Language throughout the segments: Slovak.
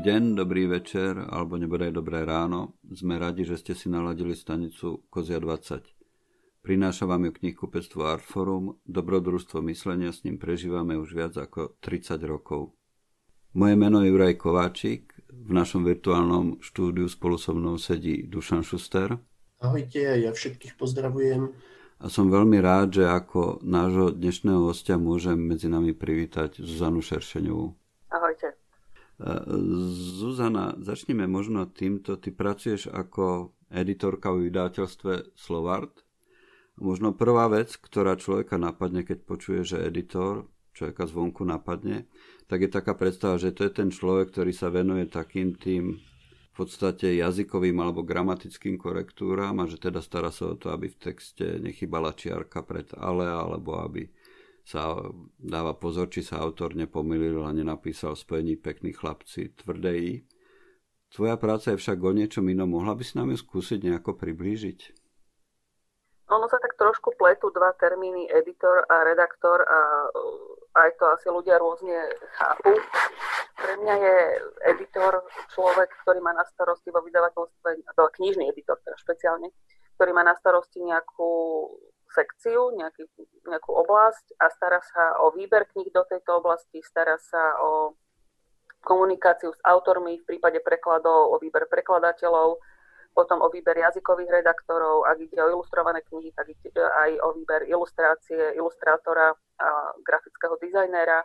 Dobrý deň, dobrý večer, alebo nebodaj dobré ráno. Sme radi, že ste si naladili stanicu Kozia 20. Prináša vám ju knihkupectvo Artforum, dobrodružstvo myslenia, s ním prežívame už viac ako 30 rokov. Moje meno je Juraj Kováčik, v našom virtuálnom štúdiu spolu so mnou sedí Dušan Šuster. Ahojte, ja všetkých pozdravujem. A som veľmi rád, že ako nášho dnešného hostia môžem medzi nami privítať Zuzanu Šeršeňovú. Ahojte. Zuzana, začneme možno týmto. Ty pracuješ ako editorka v vydateľstve Slovart. Možno prvá vec, ktorá človeka napadne, keď počuje, že editor, človeka zvonku napadne, tak je taká predstava, že to je ten človek, ktorý sa venuje takým tým v podstate jazykovým alebo gramatickým korektúram a že teda stará sa o to, aby v texte nechybala čiarka pred ale, alebo aby sa dáva pozor, či sa autor nepomýlil a nenapísal spojení pekní chlapci tvrdej. Tvoja práca je však o niečom inom. Mohla by si nám ju skúsiť nejako priblížiť? Ono sa tak trošku pletú dva termíny, editor a redaktor a aj to asi ľudia rôzne chápu. Pre mňa je editor človek, ktorý má na starosti vo vydavateľstve, knižný editor teda špeciálne, ktorý má na starosti nejakú sekciu, nejaký, nejakú oblasť a stará sa o výber kníh do tejto oblasti, stará sa o komunikáciu s autormi v prípade prekladov, o výber prekladateľov, potom o výber jazykových redaktorov, ak ide o ilustrované knihy, tak ide aj o výber ilustrácie, ilustrátora a grafického dizajnéra.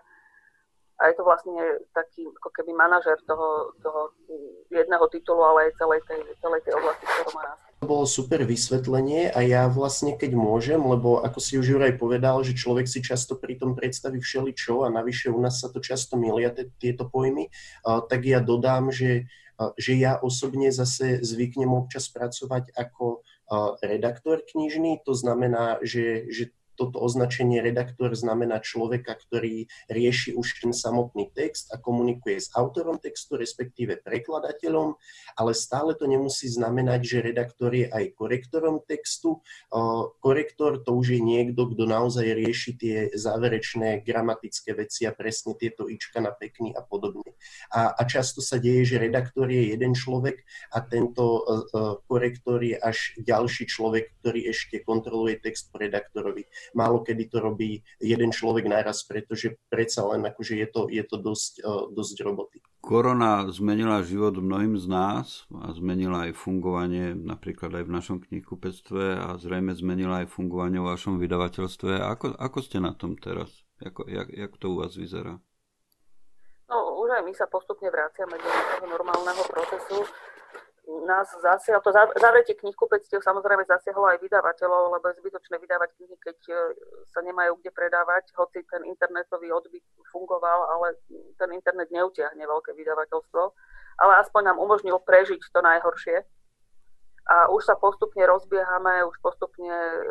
A je to vlastne taký ako keby manažer toho, toho jedného titulu, ale aj celej tej, celej tej oblasti, ktorú má nás bolo super vysvetlenie a ja vlastne keď môžem, lebo ako si už Juraj povedal, že človek si často pri tom predstaví všeličo a navyše u nás sa to často milia tieto pojmy, tak ja dodám, že, že ja osobne zase zvyknem občas pracovať ako redaktor knižný, to znamená, že, že toto označenie redaktor znamená človeka, ktorý rieši už ten samotný text a komunikuje s autorom textu, respektíve prekladateľom, ale stále to nemusí znamenať, že redaktor je aj korektorom textu. Korektor to už je niekto, kto naozaj rieši tie záverečné gramatické veci a presne tieto ička na pekný a podobne. A, a často sa deje, že redaktor je jeden človek a tento korektor je až ďalší človek, ktorý ešte kontroluje text po redaktorovi málo kedy to robí jeden človek naraz, pretože predsa len akože je to, je to dosť, uh, dosť roboty. Korona zmenila život mnohým z nás a zmenila aj fungovanie napríklad aj v našom knihkupectve a zrejme zmenila aj fungovanie v vašom vydavateľstve. Ako, ako ste na tom teraz? Ako, jak, jak to u vás vyzerá? No, už aj my sa postupne vraciame do toho normálneho procesu nás zasiahlo, to zavretie knihkupectiev samozrejme zasiahlo aj vydavateľov, lebo je zbytočné vydávať knihy, keď e, sa nemajú kde predávať, hoci ten internetový odbyt fungoval, ale ten internet neutiahne veľké vydavateľstvo, ale aspoň nám umožnil prežiť to najhoršie. A už sa postupne rozbiehame, už postupne e,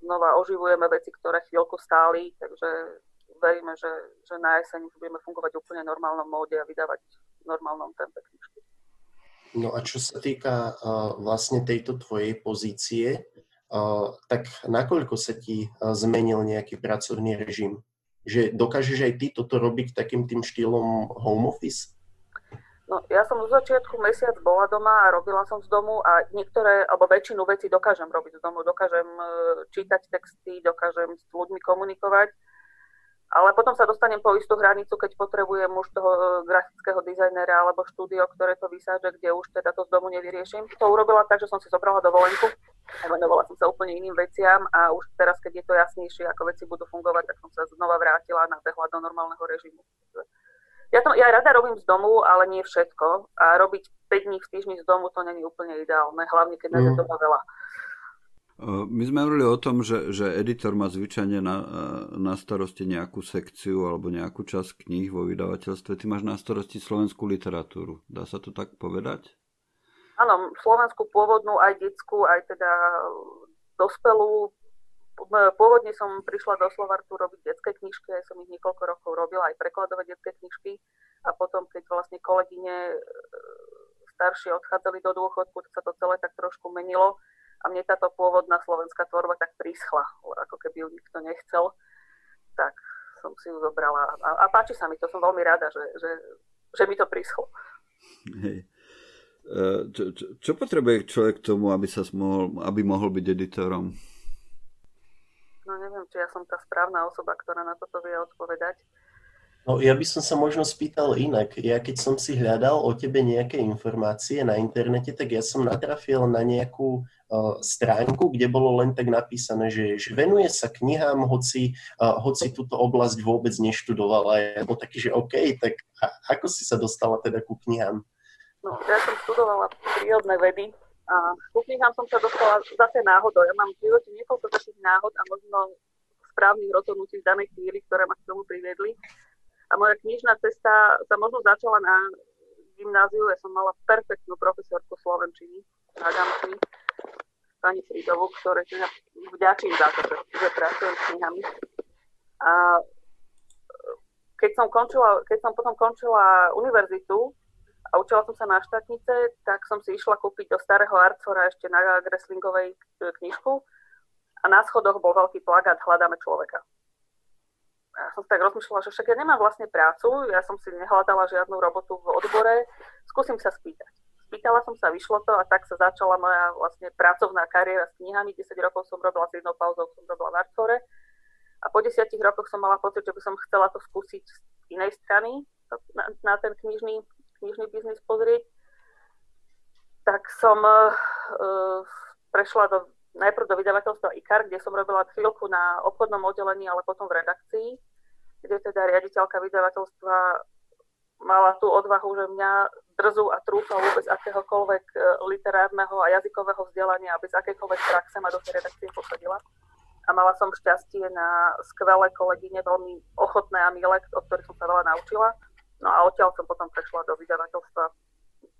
znova oživujeme veci, ktoré chvíľku stáli, takže veríme, že, že na jeseň už budeme fungovať úplne normálnom móde a vydávať v normálnom tempe knižky. No a čo sa týka uh, vlastne tejto tvojej pozície, uh, tak nakoľko sa ti uh, zmenil nejaký pracovný režim? Že dokážeš aj ty toto robiť takým tým štýlom home office? No, ja som zo začiatku mesiac bola doma a robila som z domu a niektoré, alebo väčšinu vecí dokážem robiť z domu. Dokážem čítať texty, dokážem s ľuďmi komunikovať ale potom sa dostanem po istú hranicu, keď potrebujem už toho e, grafického dizajnera alebo štúdio, ktoré to vysáže, kde už teda to z domu nevyrieším. To urobila tak, že som si zobrala dovolenku venovala som sa úplne iným veciam a už teraz, keď je to jasnejšie, ako veci budú fungovať, tak som sa znova vrátila na behľad do normálneho režimu. Ja, to, ja rada robím z domu, ale nie všetko. A robiť 5 dní v týždni z domu to není úplne ideálne, hlavne keď mm. je doma veľa. My sme hovorili o tom, že, že editor má zvyčajne na, na starosti nejakú sekciu alebo nejakú časť kníh vo vydavateľstve. Ty máš na starosti slovenskú literatúru. Dá sa to tak povedať? Áno, slovenskú pôvodnú, aj detskú, aj teda dospelú. Pôvodne som prišla do Slovartu robiť detské knižky, aj som ich niekoľko rokov robila, aj prekladové detské knižky. A potom, keď vlastne kolegyne e, staršie odchádzali do dôchodku, tak sa to celé tak trošku menilo a mne táto pôvodná slovenská tvorba tak prischla, ako keby ju nikto nechcel, tak som si ju zobrala a, a páči sa mi to, som veľmi rada, že, že, že mi to prischlo. Hej. E, čo, čo, čo potrebuje človek k tomu, aby, sa mohol, aby mohol byť editorom? No neviem, či ja som tá správna osoba, ktorá na toto vie odpovedať. No ja by som sa možno spýtal inak. Ja keď som si hľadal o tebe nejaké informácie na internete, tak ja som natrafil na nejakú uh, stránku, kde bolo len tak napísané, že, že venuje sa knihám, hoci, uh, hoci túto oblasť vôbec neštudovala. Ja bol taký, že OK, tak a, ako si sa dostala teda ku knihám? No, ja som študovala prírodné vedy a ku knihám som sa dostala zase náhodou. Ja mám v živote niekoľko takých náhod a možno správnych rozhodnutí v danej chvíli, ktoré ma k tomu priviedli. A moja knižná cesta sa možno začala na gymnáziu. Ja som mala perfektnú profesorku Slovenčiny, Hagamky, pani Fridovu, ktoré teda vďačím za to, že pracujem s knihami. A keď som, končila, keď som potom končila univerzitu a učila som sa na štátnice, tak som si išla kúpiť do starého Arcora ešte na Gresslingovej knižku a na schodoch bol veľký plagát Hľadáme človeka ja som tak rozmýšľala, že však ja nemám vlastne prácu, ja som si nehľadala žiadnu robotu v odbore, skúsim sa spýtať. Spýtala som sa, vyšlo to a tak sa začala moja vlastne pracovná kariéra s knihami. 10 rokov som robila s jednou pauzou, som robila v Arcore. A po 10 rokoch som mala pocit, že by som chcela to skúsiť z inej strany, na, na ten knižný, knižný biznis pozrieť. Tak som uh, prešla do najprv do vydavateľstva IKAR, kde som robila chvíľku na obchodnom oddelení, ale potom v redakcii, kde teda riaditeľka vydavateľstva mala tú odvahu, že mňa drzu a trúfa vôbec akéhokoľvek e, literárneho a jazykového vzdelania a bez akékoľvek praxe ma do tej redakcie posadila. A mala som šťastie na skvelé kolegyne, veľmi ochotné a milé, od ktorých som sa veľa naučila. No a odtiaľ som potom prešla do vydavateľstva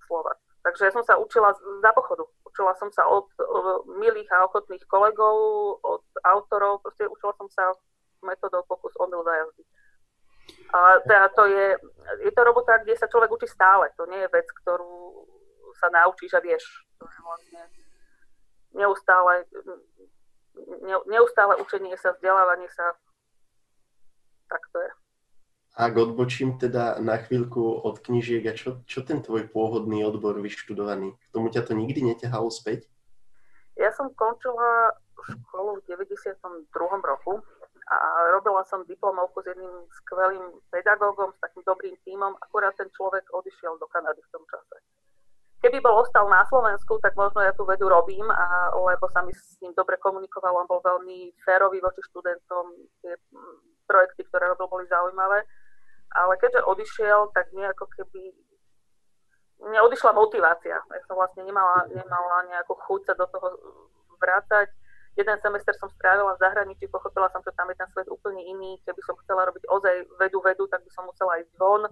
Slovak. Takže ja som sa učila za pochodu. Učila som sa od, milých a ochotných kolegov, od autorov, proste učila som sa metodou pokus omyl za jazdy. A teda to je, je to robota, kde sa človek učí stále. To nie je vec, ktorú sa naučíš a vieš. To je vlastne neustále, ne, neustále učenie sa, vzdelávanie sa. Tak to je. Ak odbočím teda na chvíľku od knižiek, a čo, čo ten tvoj pôvodný odbor vyštudovaný? K tomu ťa to nikdy neťahalo späť? Ja som končila školu v 92. roku a robila som diplomovku s jedným skvelým pedagógom, s takým dobrým tímom, akurát ten človek odišiel do Kanady v tom čase. Keby bol ostal na Slovensku, tak možno ja tú vedu robím, a, lebo sa mi s ním dobre komunikoval, on bol veľmi férový voči študentom, tie projekty, ktoré robil, boli zaujímavé ale keďže odišiel, tak mi ako keby neodišla motivácia. Ja som vlastne nemala, nemala nejakú chuť sa do toho vrácať. Jeden semester som strávila v zahraničí, pochopila som, že tam je ten svet úplne iný. Keby som chcela robiť ozaj vedu vedu, tak by som musela ísť von.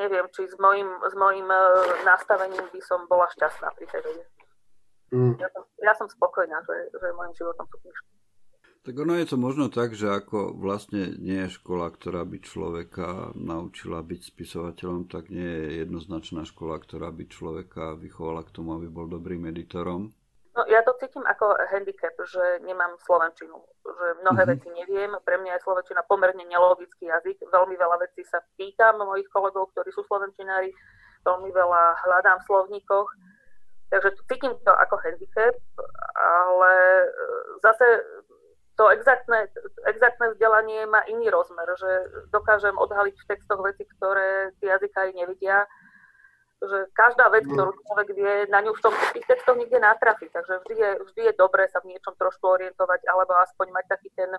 Neviem, či s mojim, s mojim e, nastavením by som bola šťastná pri tej vede. Mm. Ja, som, ja som spokojná, že, že mojim životom sú knižky. Tak ono je to možno tak, že ako vlastne nie je škola, ktorá by človeka naučila byť spisovateľom, tak nie je jednoznačná škola, ktorá by človeka vychovala k tomu, aby bol dobrým editorom. No, ja to cítim ako handicap, že nemám slovenčinu, že mnohé mm-hmm. veci neviem. Pre mňa je slovenčina pomerne nelogický jazyk. Veľmi veľa vecí sa pýtam mojich kolegov, ktorí sú slovenčinári, veľmi veľa hľadám v slovníkoch. Takže cítim to ako handicap, ale zase to exaktné, exaktné vzdelanie má iný rozmer, že dokážem odhaliť v textoch veci, ktoré tí jazykári nevidia, že každá vec, mm. ktorú človek vie, na ňu v tom tých textoch nikde natrafi, takže vždy je, vždy je dobré sa v niečom trošku orientovať, alebo aspoň mať taký ten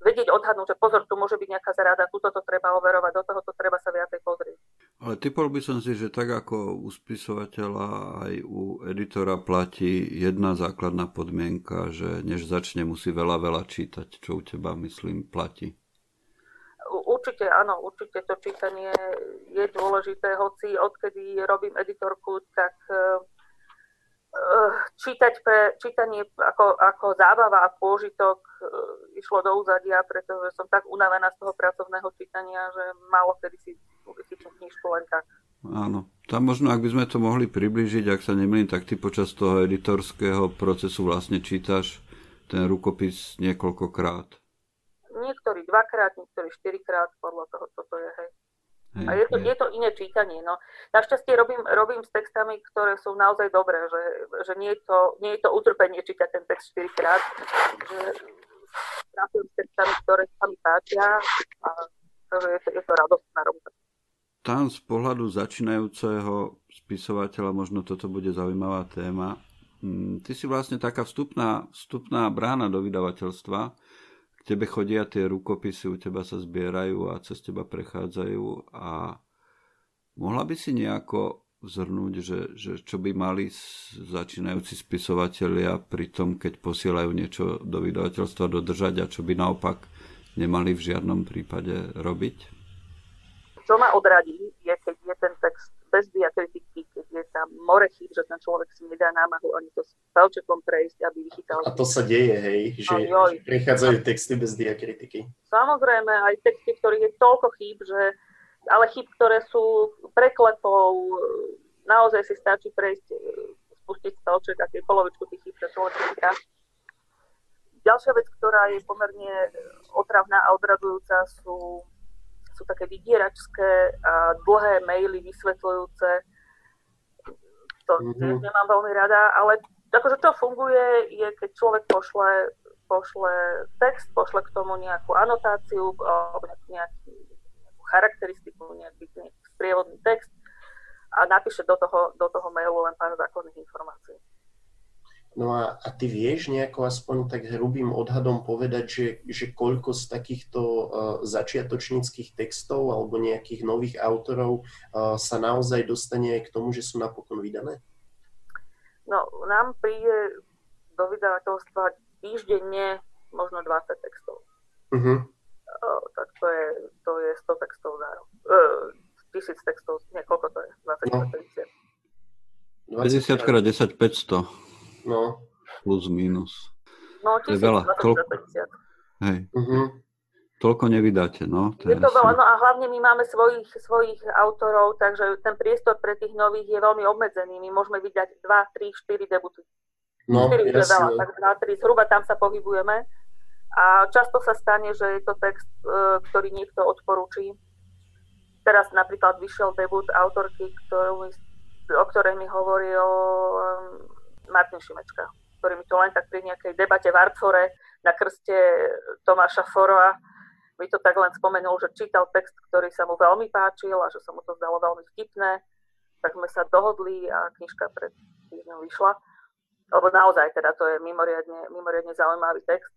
vedieť odhadnúť, že pozor, tu môže byť nejaká zrada, tuto to treba overovať, do toho to treba sa viacej pozrieť. Ale typol by som si, že tak ako u spisovateľa aj u editora platí jedna základná podmienka, že než začne musí veľa, veľa čítať, čo u teba, myslím, platí. Určite áno, určite to čítanie je dôležité, hoci odkedy robím editorku, tak Eh, čítať pre čítanie ako, ako zábava a pôžitok eh, išlo do úzadia, pretože som tak unavená z toho pracovného čítania, že málo kedy si vychytím knižku len tak. Áno. Tam možno, ak by sme to mohli približiť, ak sa nemýlim, tak ty počas toho editorského procesu vlastne čítaš ten rukopis niekoľkokrát. Niektorí dvakrát, niektorí štyrikrát, podľa toho, čo to je, hej. Hej, a je to, je to iné čítanie. No. Našťastie robím, robím s textami, ktoré sú naozaj dobré, že, že nie, je to, nie je to utrpenie čítať ten text 4 krát, že pracujem s textami, ktoré sa mi páčia a že je to, je to radostná robota. Tam z pohľadu začínajúceho spisovateľa možno toto bude zaujímavá téma. Mm, ty si vlastne taká vstupná, vstupná brána do vydavateľstva, tebe chodia tie rukopisy, u teba sa zbierajú a cez teba prechádzajú a mohla by si nejako zhrnúť, že, že čo by mali začínajúci spisovatelia pri tom, keď posielajú niečo do vydavateľstva dodržať a čo by naopak nemali v žiadnom prípade robiť? Čo ma odradí, je keď je ten text bez diakritiky, keď more chýb, že ten človek si nedá námahu ani to s palčekom prejsť, aby vychytal. A to sa deje, hej, že, no, že prichádzajú texty bez diakritiky. Samozrejme, aj texty, ktorých je toľko chýb, že ale chyb, ktoré sú preklepou, naozaj si stačí prejsť, spustiť spelček a tie polovičku tých chyb, čo človek. Ďalšia vec, ktorá je pomerne otravná a odradujúca, sú sú také vydieračské a dlhé maily vysvetľujúce. To mm-hmm. nemám veľmi rada, ale akože čo funguje, je keď človek pošle, pošle text, pošle k tomu nejakú anotáciu alebo nejakú, nejakú charakteristiku, nejaký, nejaký sprievodný text a napíše do toho, do toho mailu len pár základných informácií. No a, a ty vieš nejako aspoň tak hrubým odhadom povedať, že, že koľko z takýchto uh, začiatočníckých textov alebo nejakých nových autorov uh, sa naozaj dostane aj k tomu, že sú napokon vydané? No, nám príde do vydavateľstva týždenne možno 20 textov. Uh-huh. Uh, tak to je, to je 100 textov za rok. Uh, 1000 textov, niekoľko to je? 20 no. 50. 50 krát 10, 500. No. Plus, minus. No, to je veľa. Toľko, hej. Uh-huh. Toľko nevydáte, no. To je, je to veľa, no a hlavne my máme svojich, svojich autorov, takže ten priestor pre tých nových je veľmi obmedzený. My môžeme vydať 2, 3, 4 debuty. No, 4 je veľa, tak 2, 3, zhruba tam sa pohybujeme. A často sa stane, že je to text, e, ktorý niekto odporúči. Teraz napríklad vyšiel debut autorky, ktorú, o ktorej mi hovoril Martin Šimečka, ktorý mi to len tak pri nejakej debate v Artfore na krste Tomáša Foroa mi to tak len spomenul, že čítal text, ktorý sa mu veľmi páčil a že sa mu to zdalo veľmi vtipné, tak sme sa dohodli a knižka pred týždňom vyšla. Lebo naozaj teda to je mimoriadne, mimoriadne zaujímavý text.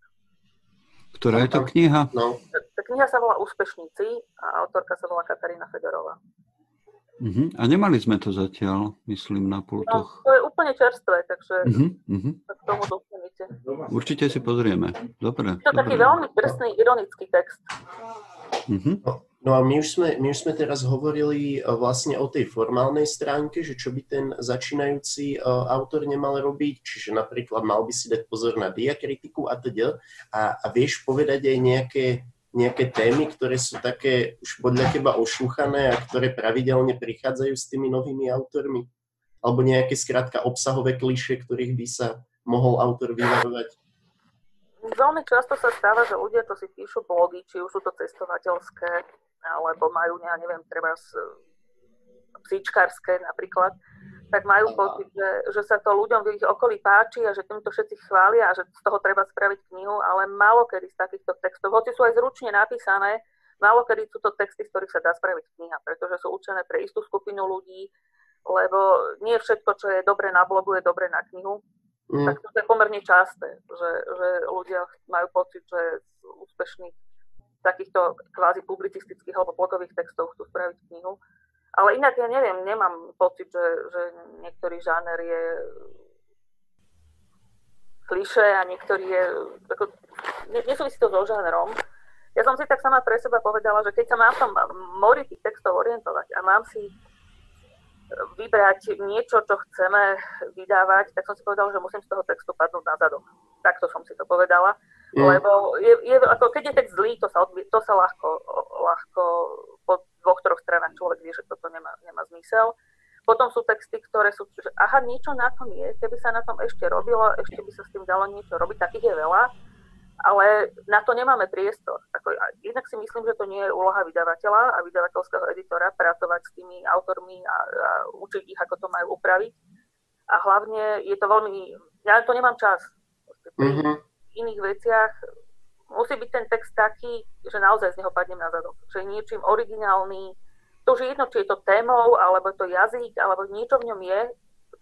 Ktorá je to kniha? No. Tá kniha sa volá Úspešníci a autorka sa volá Katarína Fedorová. Uh-huh. A nemali sme to zatiaľ, myslím, na pultoch. No, to je úplne čerstvé, takže uh-huh. Uh-huh. k tomu dostanete. Určite si pozrieme. Dobre. To je taký veľmi drsný, ironický text. Uh-huh. No, a my už, sme, my už sme teraz hovorili uh, vlastne o tej formálnej stránke, že čo by ten začínajúci uh, autor nemal robiť, čiže napríklad mal by si dať pozor na diakritiku a teda. A, a vieš povedať aj nejaké nejaké témy, ktoré sú také už podľa teba ošúchané a ktoré pravidelne prichádzajú s tými novými autormi? Alebo nejaké skrátka obsahové kliše, ktorých by sa mohol autor vyvarovať? Veľmi často sa stáva, že ľudia to si píšu blogy, či už sú to cestovateľské, alebo majú, ja neviem, treba psíčkarské napríklad tak majú pocit, že, že sa to ľuďom v ich okolí páči a že týmto všetci chvália a že z toho treba spraviť knihu, ale málo kedy z takýchto textov, hoci sú aj zručne napísané, málo kedy sú to texty, z ktorých sa dá spraviť kniha, pretože sú určené pre istú skupinu ľudí, lebo nie všetko, čo je dobre na blogu, je dobre na knihu. Mm. Tak to je pomerne časté, že, že ľudia majú pocit, že z úspešných takýchto kvázi publicistických alebo blogových textov chcú spraviť knihu. Ale inak ja neviem, nemám pocit, že, že niektorý žáner je kliše a niektorý je... Ako, nesúvisí to so žánerom. Ja som si tak sama pre seba povedala, že keď sa mám tam mori tých textov orientovať a mám si vybrať niečo, čo chceme vydávať, tak som si povedala, že musím z toho textu padnúť na zadok. Takto som si to povedala. Mm. Lebo je, je, ako keď je text zlý, to sa, odbie, to sa ľahko, ľahko dvoch, troch stranách človek vie, že toto nemá, nemá zmysel. Potom sú texty, ktoré sú, že aha, niečo na tom je, keby sa na tom ešte robilo, ešte by sa s tým dalo niečo robiť, takých je veľa. ale na to nemáme priestor. Ako, jednak si myslím, že to nie je úloha vydavateľa a vydavateľského editora pracovať s tými autormi a, a učiť ich, ako to majú upraviť. A hlavne je to veľmi... Ja to nemám čas. Pri mm-hmm. iných veciach musí byť ten text taký, že naozaj z neho padnem na zadok. Že je niečím originálny. To už je jedno, či je to témou, alebo to jazyk, alebo niečo v ňom je,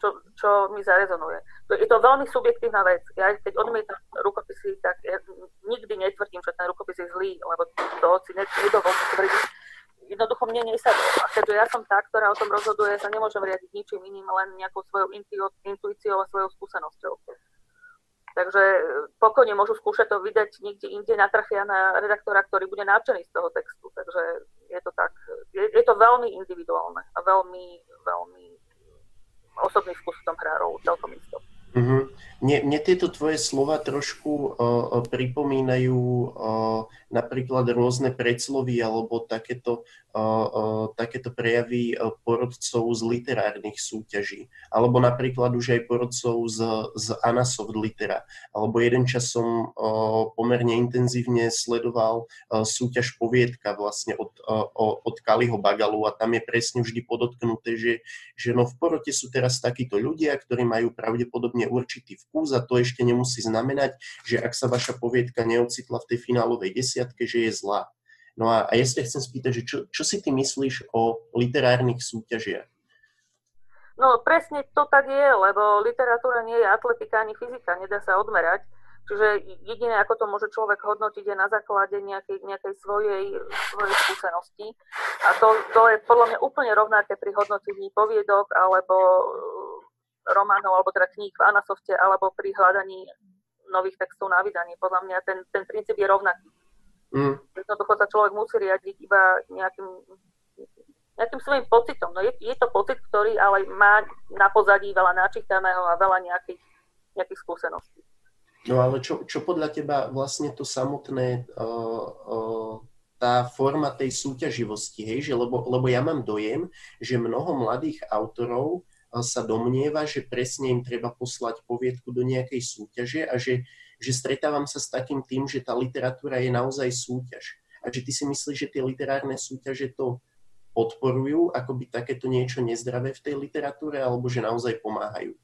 čo, čo mi zarezonuje. Je to veľmi subjektívna vec. Ja keď odmietam rukopisy, tak ja nikdy netvrdím, že ten rukopis je zlý, lebo to si nedovolím tvrdiť. Jednoducho mne nesadol. A keďže ja som tá, ktorá o tom rozhoduje, sa nemôžem riadiť ničím iným, len nejakou svojou intuíciou a svojou skúsenosťou. Takže pokojne môžu skúšať to vydať niekde inde, natrafia na redaktora, ktorý bude nadšený z toho textu. Takže je to tak, je, je to veľmi individuálne a veľmi, veľmi osobný vkus v tom hrá rolu, celkom isto. Mm-hmm. Mne, mne tieto tvoje slova trošku uh, pripomínajú uh, napríklad rôzne predslovy alebo takéto, uh, uh, takéto prejavy uh, porodcov z literárnych súťaží. Alebo napríklad už aj porodcov z, z Anasoft Litera. Alebo jeden čas som uh, pomerne intenzívne sledoval uh, súťaž poviedka vlastne od, uh, od Kaliho Bagalu a tam je presne vždy podotknuté, že, že no v porote sú teraz takíto ľudia, ktorí majú pravdepodobne určitý vkus a to ešte nemusí znamenať, že ak sa vaša poviedka neocitla v tej finálovej desiatke, že je zlá. No a, a ja sa chcem spýtať, že čo, čo si ty myslíš o literárnych súťažiach? No presne to tak je, lebo literatúra nie je atletika ani fyzika, nedá sa odmerať. Čiže jediné, ako to môže človek hodnotiť, je na základe nejakej, nejakej svojej, svojej skúsenosti. A to, to je podľa mňa úplne rovnaké pri hodnotení poviedok alebo románov alebo teda kníh v Anasofte alebo pri hľadaní nových textov na vydanie. Podľa mňa ten, ten princíp je rovnaký. Mm. Jednoducho sa človek musí riadiť iba nejakým, nejakým svojim pocitom. No je, je to pocit, ktorý ale má na pozadí veľa načítaného a veľa nejakých, nejakých skúseností. No ale čo, čo podľa teba vlastne to samotné, uh, uh, tá forma tej súťaživosti, hej, že lebo, lebo ja mám dojem, že mnoho mladých autorov sa domnieva, že presne im treba poslať poviedku do nejakej súťaže a že, že stretávam sa s takým tým, že tá literatúra je naozaj súťaž. A že ty si myslíš, že tie literárne súťaže to podporujú, ako by takéto niečo nezdravé v tej literatúre, alebo že naozaj pomáhajú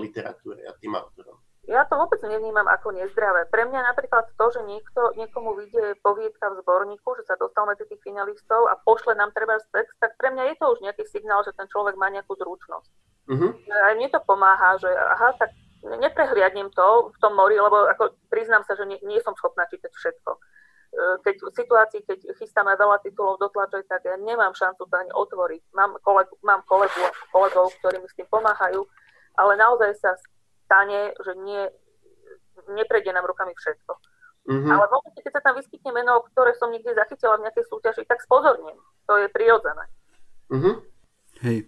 literatúre a tým autorom? Ja to vôbec nevnímam ako nezdravé. Pre mňa napríklad to, že niekto, niekomu vyjde poviedka v zborníku, že sa dostal medzi tých finalistov a pošle nám treba text, tak pre mňa je to už nejaký signál, že ten človek má nejakú zručnosť. Uh-huh. Aj mne to pomáha, že aha, tak neprehliadnem to v tom mori, lebo ako priznám sa, že nie, nie som schopná čítať všetko. E, keď v situácii, keď chystáme veľa titulov do tlače, tak ja nemám šancu to ani otvoriť. Mám, kolegu, mám kolegu, kolegov, ktorí mi s tým pomáhajú, ale naozaj sa stane, že nie, neprejde nám rukami všetko. Uh-huh. Ale v momente, keď sa tam vyskytne meno, ktoré som niekde zachytila v nejakej súťaži, tak spozorním. To je prirodzené. Uh-huh. Hej.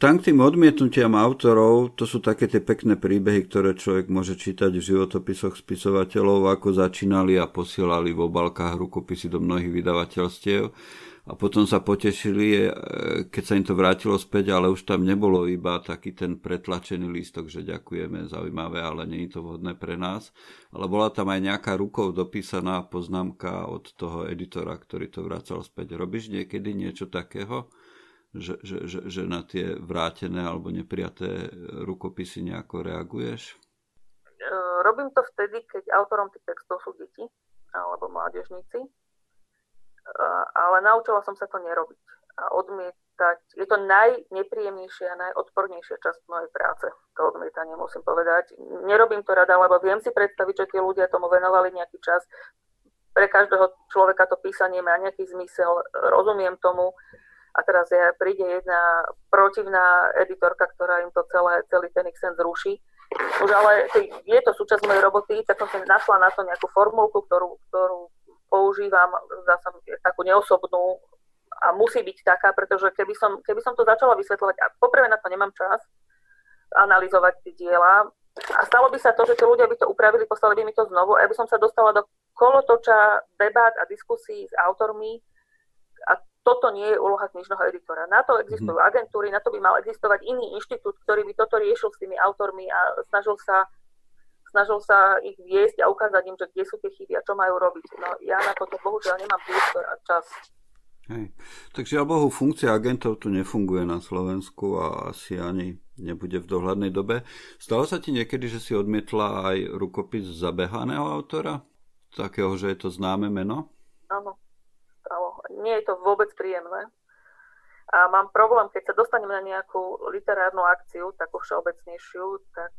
Tam k tým odmietnutiam autorov, to sú také tie pekné príbehy, ktoré človek môže čítať v životopisoch spisovateľov, ako začínali a posielali v obalkách rukopisy do mnohých vydavateľstiev a potom sa potešili, e, keď sa im to vrátilo späť, ale už tam nebolo iba taký ten pretlačený lístok, že ďakujeme, zaujímavé, ale nie je to vhodné pre nás. Ale bola tam aj nejaká rukou dopísaná poznámka od toho editora, ktorý to vracal späť. Robíš niekedy niečo takého? že, že, že, že na tie vrátené alebo neprijaté rukopisy nejako reaguješ? E, robím to vtedy, keď autorom tých textov sú deti alebo mládežníci, e, ale naučila som sa to nerobiť a odmietať. Je to najnepríjemnejšia a najodpornejšia časť mojej práce, to odmietanie musím povedať. Nerobím to rada, lebo viem si predstaviť, že tí ľudia tomu venovali nejaký čas. Pre každého človeka to písanie má nejaký zmysel, rozumiem tomu, a teraz je, príde jedna protivná editorka, ktorá im to celé, celý ten sen zruší. Už ale je to súčasť mojej roboty, tak som našla na to nejakú formulku, ktorú, ktorú používam, sa takú neosobnú a musí byť taká, pretože keby som, keby som to začala vysvetľovať, a poprvé na to nemám čas, analyzovať tie diela, a stalo by sa to, že tí ľudia by to upravili, poslali by mi to znovu, a ja by som sa dostala do kolotoča debát a diskusí s autormi, a toto nie je úloha knižného editora. Na to existujú mm. agentúry, na to by mal existovať iný inštitút, ktorý by toto riešil s tými autormi a snažil sa, snažil sa ich viesť a ukázať im, že kde sú tie chyby a čo majú robiť. No ja na toto bohužiaľ nemám priestor a čas. Hej. Takže ja Bohu, funkcia agentov tu nefunguje na Slovensku a asi ani nebude v dohľadnej dobe. Stalo sa ti niekedy, že si odmietla aj rukopis zabehaného autora? Takého, že je to známe meno? Áno, stalo. Nie je to vôbec príjemné. A mám problém, keď sa dostanem na nejakú literárnu akciu, takú všeobecnejšiu, tak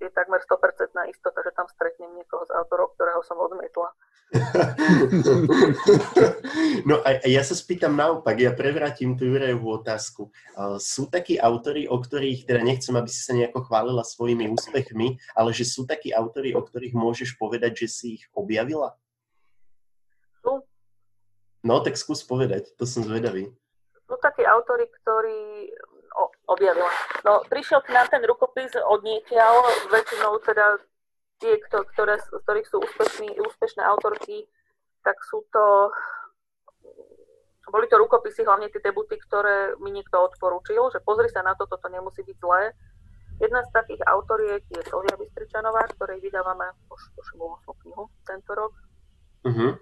je takmer 100% istota, že tam stretnem niekoho z autorov, ktorého som odmietla. no a ja sa spýtam naopak, ja prevrátim tú Jurajovú otázku. Sú takí autory, o ktorých, teda nechcem, aby si sa nejako chválila svojimi úspechmi, ale že sú takí autory, o ktorých môžeš povedať, že si ich objavila? Sú. No, tak skús povedať, to som zvedavý. Sú takí autory, ktorí objavila. No, prišiel k nám ten rukopis od niekiaľ, väčšinou teda tie, ktoré, z ktorých sú úspešní, úspešné autorky, tak sú to, boli to rukopisy, hlavne tie debuty, ktoré mi niekto odporúčil, že pozri sa na to, toto nemusí byť zlé. Jedna z takých autoriek je Solia Bystričanová, ktorej vydávame už, už 8 knihu tento rok. Uh-huh.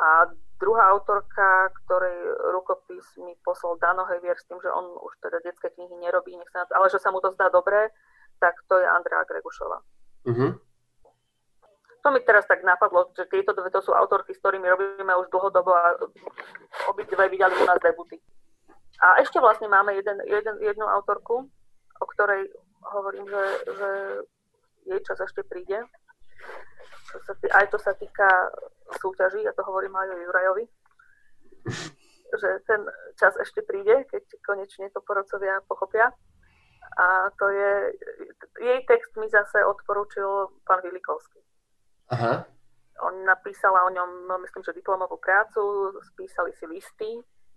A druhá autorka, ktorej rukopis mi poslal Dano Hevier s tým, že on už teda detské knihy nerobí, nech sa, ale že sa mu to zdá dobré, tak to je Andrea Gregušová. Uh-huh. To mi teraz tak napadlo, že tieto dve to sú autorky, s ktorými robíme už dlhodobo a obidve vydali u nás debuty. A ešte vlastne máme jeden, jeden, jednu autorku, o ktorej hovorím, že, že jej čas ešte príde čo sa aj čo sa týka súťaží, ja to hovorím aj o Jurajovi, že ten čas ešte príde, keď konečne to porodcovia pochopia. A to je, jej text mi zase odporúčil pán Vilikovský. Aha. On napísala o ňom, no, myslím, že diplomovú prácu, spísali si listy,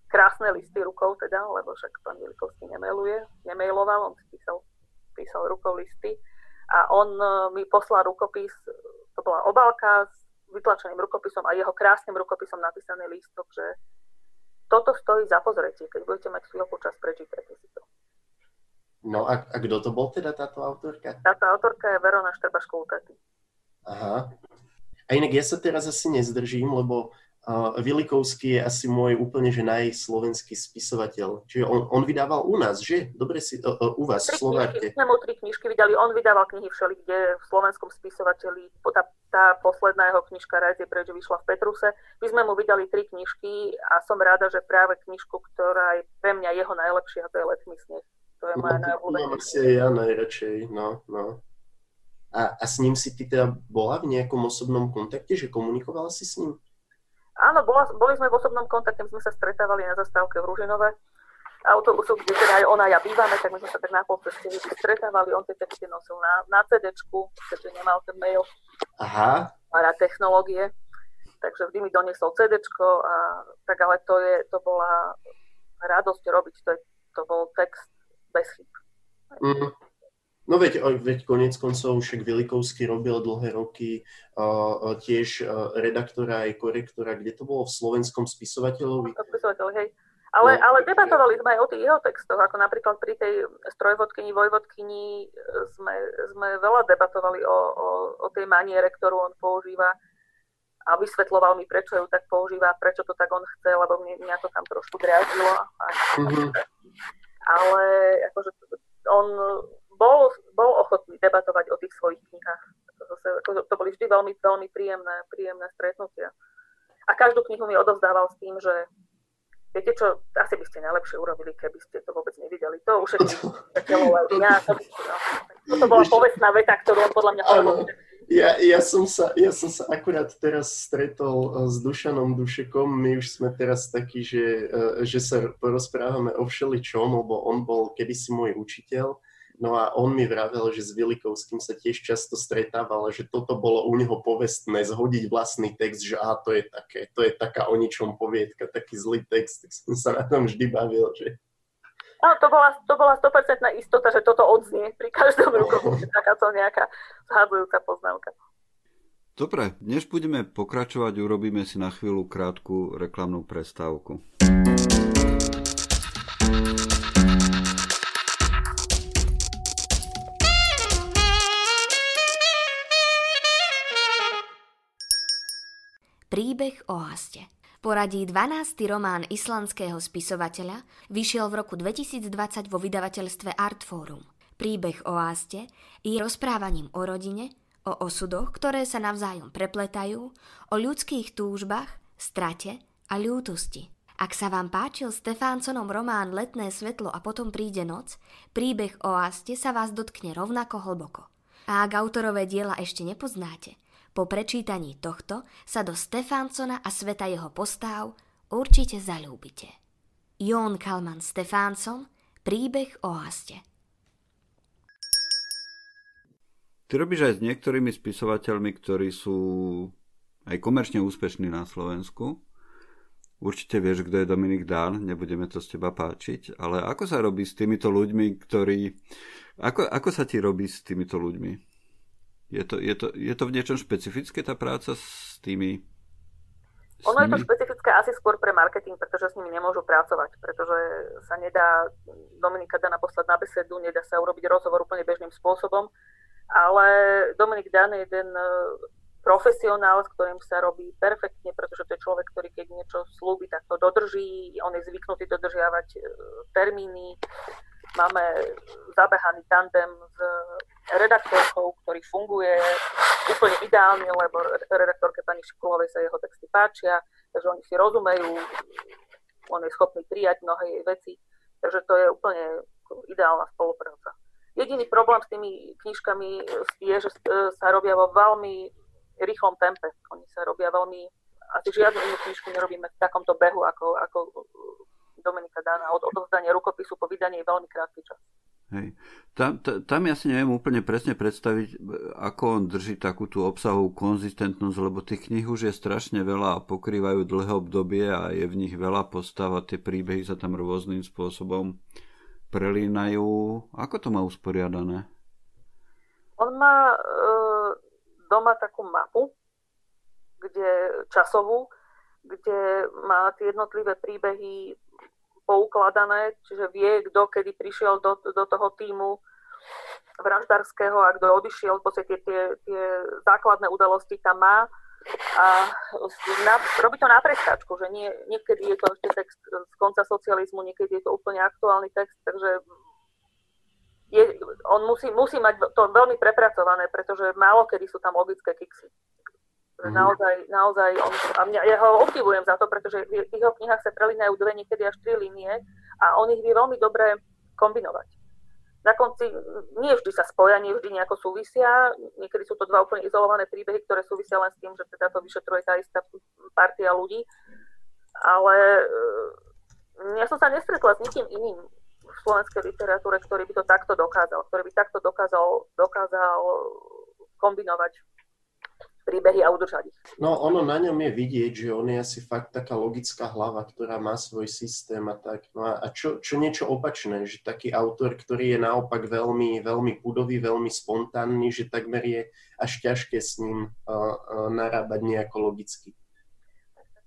krásne listy rukou teda, lebo však pán Vilikovský nemailuje, nemailoval, on spísal, písal rukou listy. A on e, mi poslal rukopis to bola obálka s vytlačeným rukopisom a jeho krásnym rukopisom napísaný lístok, že toto stojí za pozretie, keď budete mať chvíľku čas, prečítajte si to. No a, a kto to bol teda táto autorka? Táto autorka je Verona Štrbaškultaty. Aha. A inak ja sa teraz asi nezdržím, lebo Vilikovský je asi môj úplne že najslovenský spisovateľ. Čiže on, on vydával u nás, že? Dobre si, uh, uh, u vás, v Slovárke. Sme mu tri knižky vydali, on vydával knihy všeli, kde v slovenskom spisovateľi, tá, tá posledná jeho knižka Rajt je preč vyšla v Petruse. My sme mu vydali tri knižky a som rada, že práve knižku, ktorá je pre mňa jeho najlepšia, to je Letný sneh. To je moja no, najobľúbenejšia. asi aj ja najradšej, no, no. A, a s ním si ty teda bola v nejakom osobnom kontakte, že komunikovala si s ním? Áno, bola, boli sme v osobnom kontakte, my sme sa stretávali na zastávke v Ružinove autobusu, kde teda aj ona a ja bývame, tak my sme sa tak na pol ceste stretávali, on tie texty nosil na, na CD, keďže nemal ten mail. Aha. A na technológie. Takže vždy mi doniesol CD a tak ale to, je, to bola radosť robiť, to, je, to bol text bez chyb. Mm. No veď, veď konec koncov však Vilikovský robil dlhé roky uh, tiež uh, redaktora aj korektora, kde to bolo v slovenskom spisovateľovi. Spisovateľ, hej. Ale, no. ale debatovali sme aj o tých jeho textoch, ako napríklad pri tej strojvodkyni, vojvodkyni sme, sme veľa debatovali o, o, o tej maniere, ktorú on používa a vysvetloval mi, prečo ju tak používa, prečo to tak on chce, lebo mňa, mňa to tam trošku driazilo. Mm-hmm. Ale akože on bol, bol ochotný debatovať o tých svojich knihách. Zase, to, to boli vždy veľmi, veľmi príjemné, príjemné stretnutia. A každú knihu mi odovzdával s tým, že viete čo, asi by ste najlepšie urobili, keby ste to vôbec nevideli. To už je dňa. To, no, to bola povestná veta, ktorú on podľa mňa. Ja, ja, som sa, ja som sa akurát teraz stretol eh, s Dušanom Dušekom. My už sme teraz takí, že, eh, že sa porozprávame o všeličom, lebo on bol kedysi môj učiteľ No a on mi vravel, že s Vilikovským sa tiež často stretával, že toto bolo u neho povestné, zhodiť vlastný text, že a to je také, to je taká o ničom poviedka, taký zlý text, tak som sa na tom vždy bavil, že... No, to bola, to bola 100% istota, že toto odznie pri každom rukovu, takáto nejaká zhádzajúca poznámka. Dobre, než budeme pokračovať, urobíme si na chvíľu krátku reklamnú prestávku. Príbeh o Haste. Poradí 12. román islandského spisovateľa vyšiel v roku 2020 vo vydavateľstve Artforum. Príbeh o Áste je rozprávaním o rodine, o osudoch, ktoré sa navzájom prepletajú, o ľudských túžbách, strate a ľútosti. Ak sa vám páčil Stefánconom román Letné svetlo a potom príde noc, príbeh o Áste sa vás dotkne rovnako hlboko. A ak autorové diela ešte nepoznáte, po prečítaní tohto sa do Stefánsona a sveta jeho postáv určite zalúbite. Jón Kalman Stefánson Príbeh o Haste Ty robíš aj s niektorými spisovateľmi, ktorí sú aj komerčne úspešní na Slovensku. Určite vieš, kto je Dominik Dán, nebudeme to z teba páčiť, ale ako sa robí s týmito ľuďmi, ktorí... Ako, ako sa ti robí s týmito ľuďmi? Je to, je, to, je to v niečom špecifické tá práca s tými s ono je to špecifické asi skôr pre marketing, pretože s nimi nemôžu pracovať, pretože sa nedá Dominika Dana poslať na besedu, nedá sa urobiť rozhovor úplne bežným spôsobom, ale Dominik Dan je jeden e, profesionál, s ktorým sa robí perfektne, pretože to je človek, ktorý keď niečo slúbi, tak to dodrží, on je zvyknutý dodržiavať e, termíny, máme zabehaný tandem s redaktorkou, ktorý funguje úplne ideálne, lebo redaktorke pani Šikulovej sa jeho texty páčia, takže oni si rozumejú, on je schopný prijať mnohé jej veci, takže to je úplne ideálna spolupráca. Jediný problém s tými knižkami je, že sa robia vo veľmi rýchlom tempe. Oni sa robia veľmi... Asi žiadnu inú knižku nerobíme v takomto behu, ako, ako Dominika Dana. Od odovzdania rukopisu po vydanie je veľmi krátky čas. Hej. Tam, tam ja si neviem úplne presne predstaviť, ako on drží takú tú obsahovú konzistentnosť, lebo tých kníh už je strašne veľa a pokrývajú dlhé obdobie a je v nich veľa postav a tie príbehy sa tam rôznym spôsobom prelínajú. Ako to má usporiadané? On má e, doma takú mapu, kde časovú, kde má tie jednotlivé príbehy poukladané, čiže vie, kto kedy prišiel do, do toho týmu vraždárskeho a kto odišiel, v podstate tie, tie základné udalosti tam má a na, robí to na prestáčku, že nie, niekedy je to ešte text z konca socializmu, niekedy je to úplne aktuálny text, takže je, on musí, musí mať to veľmi prepracované, pretože málo kedy sú tam logické kiksy. Mm. Naozaj, naozaj, on, a mňa, ja ho obdivujem za to, pretože v jeho knihách sa prelínajú dve, niekedy až tri línie a on ich vie veľmi dobre kombinovať. Na konci nie vždy sa spoja, nie vždy nejako súvisia, niekedy sú to dva úplne izolované príbehy, ktoré súvisia len s tým, že teda to vyšetruje tá istá partia ľudí, ale eh, ja som sa nestretla s nikým iným v slovenskej literatúre, ktorý by to takto dokázal, ktorý by takto dokázal, dokázal kombinovať príbehy a udržať ich. No ono na ňom je vidieť, že on je asi fakt taká logická hlava, ktorá má svoj systém a tak. No a, a čo, čo niečo opačné, že taký autor, ktorý je naopak veľmi, veľmi pudový, veľmi spontánny, že takmer je až ťažké s ním uh, uh, narábať nejako logicky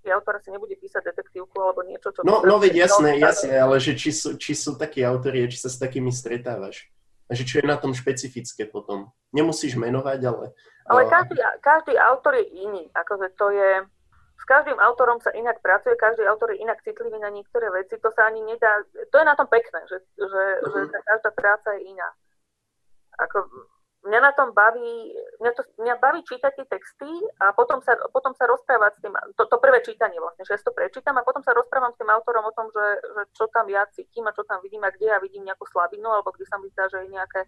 taký autor si nebude písať detektívku alebo niečo, čo... No, no veď jasné, jasné, ale že či sú, či sú takí autori, či sa s takými stretávaš. A že čo je na tom špecifické potom. Nemusíš menovať, ale ale každý, každý autor je iný. Akože to je, s každým autorom sa inak pracuje, každý autor je inak citlivý na niektoré veci. To sa ani nedá, to je na tom pekné, že, že, uh-huh. že mhm. každá práca je iná. Ako, mňa na tom baví, mňa, to, mňa baví čítať tie texty a potom sa, potom sa rozprávať s tým, to, to prvé čítanie vlastne, že ja to prečítam a potom sa rozprávam s tým autorom o tom, že, že čo tam ja cítim a čo tam vidím a kde ja vidím nejakú slabinu alebo kde sa mi zdá, že je nejaké,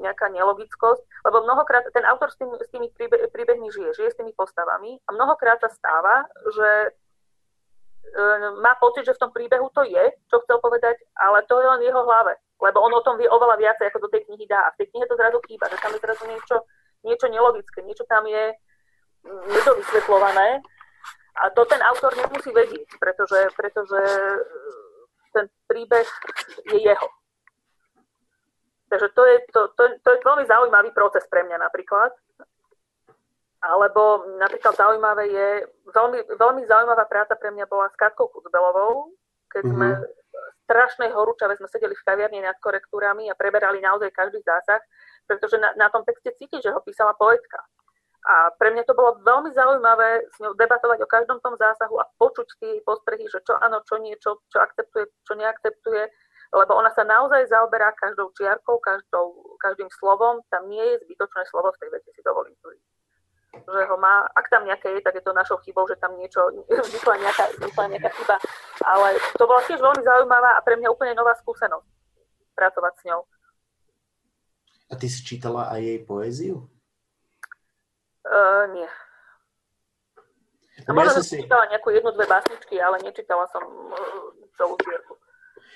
nejaká nelogickosť, lebo mnohokrát ten autor s tými, s tými príbe, príbehmi žije, žije s tými postavami a mnohokrát sa stáva, že e, má pocit, že v tom príbehu to je, čo chcel povedať, ale to je len jeho hlave, lebo on o tom vie oveľa viacej, ako do tej knihy dá. A v tej knihe to zrazu chýba, že tam je zrazu niečo, niečo nelogické, niečo tam je nedovysvetľované a to ten autor nemusí vedieť, pretože, pretože ten príbeh je jeho. Takže to je, to, to, to je veľmi zaujímavý proces pre mňa napríklad. Alebo napríklad zaujímavé je, veľmi, veľmi zaujímavá práca pre mňa bola s Katkou Kuzbelovou, keď mm-hmm. sme v strašnej horúčave sme sedeli v kaviarni nad korektúrami a preberali naozaj každý zásah, pretože na, na tom texte cíti, že ho písala poetka. A pre mňa to bolo veľmi zaujímavé s ňou debatovať o každom tom zásahu a počuť tie postrehy, že čo áno, čo nie, čo, čo akceptuje, čo neakceptuje, lebo ona sa naozaj zaoberá každou čiarkou, každou, každým slovom. Tam nie je zbytočné slovo v tej vete, si dovolím tvrdiť. Že ho má, ak tam nejaké je, tak je to našou chybou, že tam niečo, vznikla nejaká, vznikla nejaká chyba. Ale to bola tiež veľmi zaujímavá a pre mňa úplne nová skúsenosť pracovať s ňou. A ty si čítala aj jej poéziu? Uh, nie. A možno, ja som si čítala nejakú jednu, dve básničky, ale nečítala som uh, celú zbierku.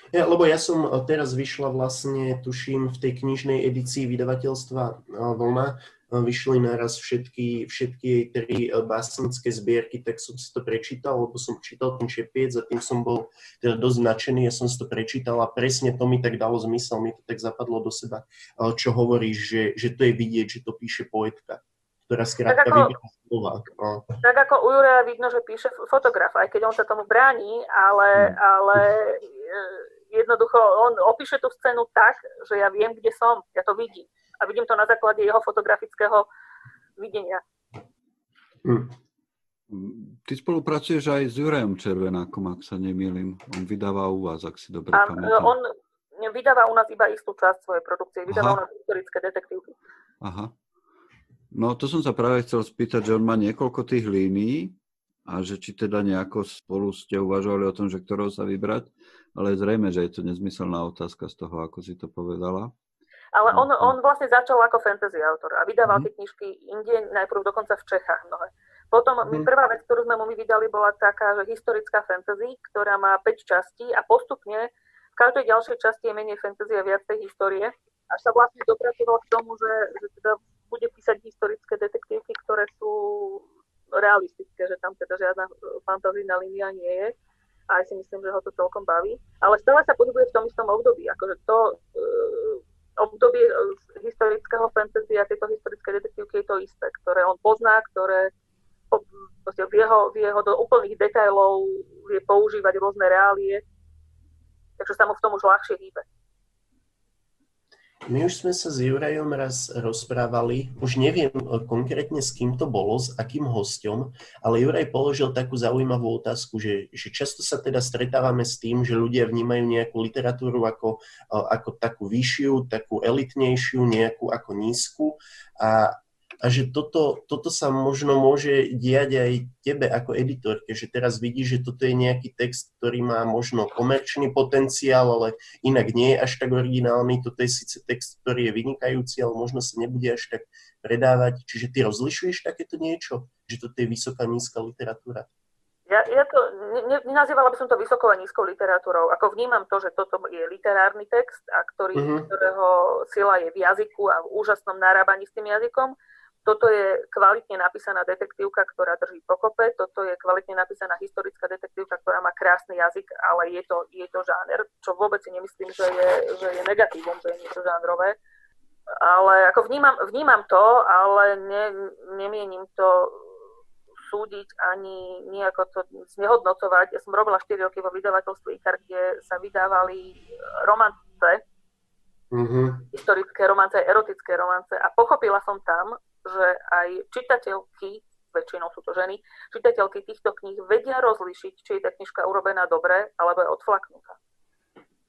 Ja, lebo ja som teraz vyšla vlastne, tuším, v tej knižnej edícii vydavateľstva Vlna, vyšli naraz všetky, všetky jej tri básnické zbierky, tak som si to prečítal, lebo som čítal ten čepiec a tým som bol teda dosť nadšený, ja som si to prečítal a presne to mi tak dalo zmysel, mi to tak zapadlo do seba, čo hovoríš, že, že to je vidieť, že to píše poetka ktorá skrátka tak ako. No. Tak ako u Juraja vidno, že píše fotograf, aj keď on sa tomu bráni, ale, hmm. ale e, jednoducho on opíše tú scénu tak, že ja viem, kde som, ja to vidím. A vidím to na základe jeho fotografického videnia. Hmm. Ty spolupracuješ aj s Jurajom Červenákom, ak sa nemýlim. On vydáva u vás, ak si dobre a, pamätám. On vydáva u nás iba istú časť svojej produkcie. Vydáva Aha. u nás historické detektívky. Aha. No to som sa práve chcel spýtať, že on má niekoľko tých línií a že či teda nejako spolu ste uvažovali o tom, že ktorého sa vybrať, ale zrejme, že je to nezmyselná otázka z toho, ako si to povedala. Ale on, on vlastne začal ako fantasy autor a vydával mm. tie knižky inde, najprv dokonca v Čechách mnohé. Potom mm. prvá vec, ktorú sme mu vydali, bola taká, že historická fantasy, ktorá má 5 častí a postupne v každej ďalšej časti je menej fantasy a viac tej histórie. Až sa vlastne dopracoval k tomu, že, že teda bude písať historické detektívky, ktoré sú realistické, že tam teda žiadna fantazijná línia nie je. A aj si myslím, že ho to celkom baví. Ale stále sa pohybuje v tom istom období. Akože to uh, obdobie historického fantasy a tieto historické detektívky je to isté, ktoré on pozná, ktoré v jeho, v jeho do úplných detailov vie používať rôzne reálie, takže sa mu v tom už ľahšie hýbe. My už sme sa s Jurajom raz rozprávali, už neviem e, konkrétne s kým to bolo, s akým hostom, ale Juraj položil takú zaujímavú otázku, že, že často sa teda stretávame s tým, že ľudia vnímajú nejakú literatúru ako, e, ako takú vyššiu, takú elitnejšiu, nejakú ako nízku. A a že toto, toto sa možno môže diať aj tebe ako editorke, že teraz vidíš, že toto je nejaký text, ktorý má možno komerčný potenciál, ale inak nie je až tak originálny, toto je síce text, ktorý je vynikajúci, ale možno sa nebude až tak predávať. Čiže ty rozlišuješ takéto niečo, že toto je vysoká, nízka literatúra? Ja, ja to ne, nenazývala by som to vysokou a nízkou literatúrou. Ako vnímam to, že toto je literárny text, a ktorý, uh-huh. ktorého sila je v jazyku a v úžasnom narábaní s tým jazykom toto je kvalitne napísaná detektívka, ktorá drží pokope, toto je kvalitne napísaná historická detektívka, ktorá má krásny jazyk, ale je to, je to žáner, čo vôbec si nemyslím, že je, že je negatívom, že je niečo žánrové. Ale ako vnímam, vnímam to, ale ne, nemienim to súdiť ani nejako to znehodnocovať. Ja som robila 4 roky vo vydavateľstve IKAR, kde sa vydávali romance, mm-hmm. historické romance, erotické romance a pochopila som tam, že aj čitateľky, väčšinou sú to ženy, čitateľky týchto kníh vedia rozlišiť, či je tá knižka urobená dobre, alebo je odflaknutá.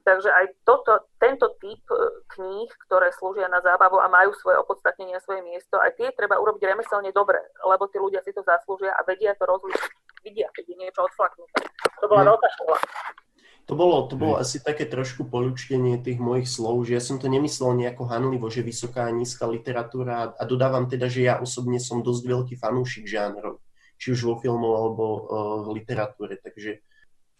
Takže aj toto, tento typ e, kníh, ktoré slúžia na zábavu a majú svoje opodstatnenie a svoje miesto, aj tie treba urobiť remeselne dobre, lebo tí ľudia si to zaslúžia a vedia to rozlišiť. Vidia, keď je niečo odflaknuté. To bola mm. veľká škola. To bolo, to bolo asi také trošku polučtenie tých mojich slov, že ja som to nemyslel nejako hanlivo, že vysoká a nízka literatúra a dodávam teda, že ja osobne som dosť veľký fanúšik žánrov, či už vo filmu alebo uh, v literatúre, takže...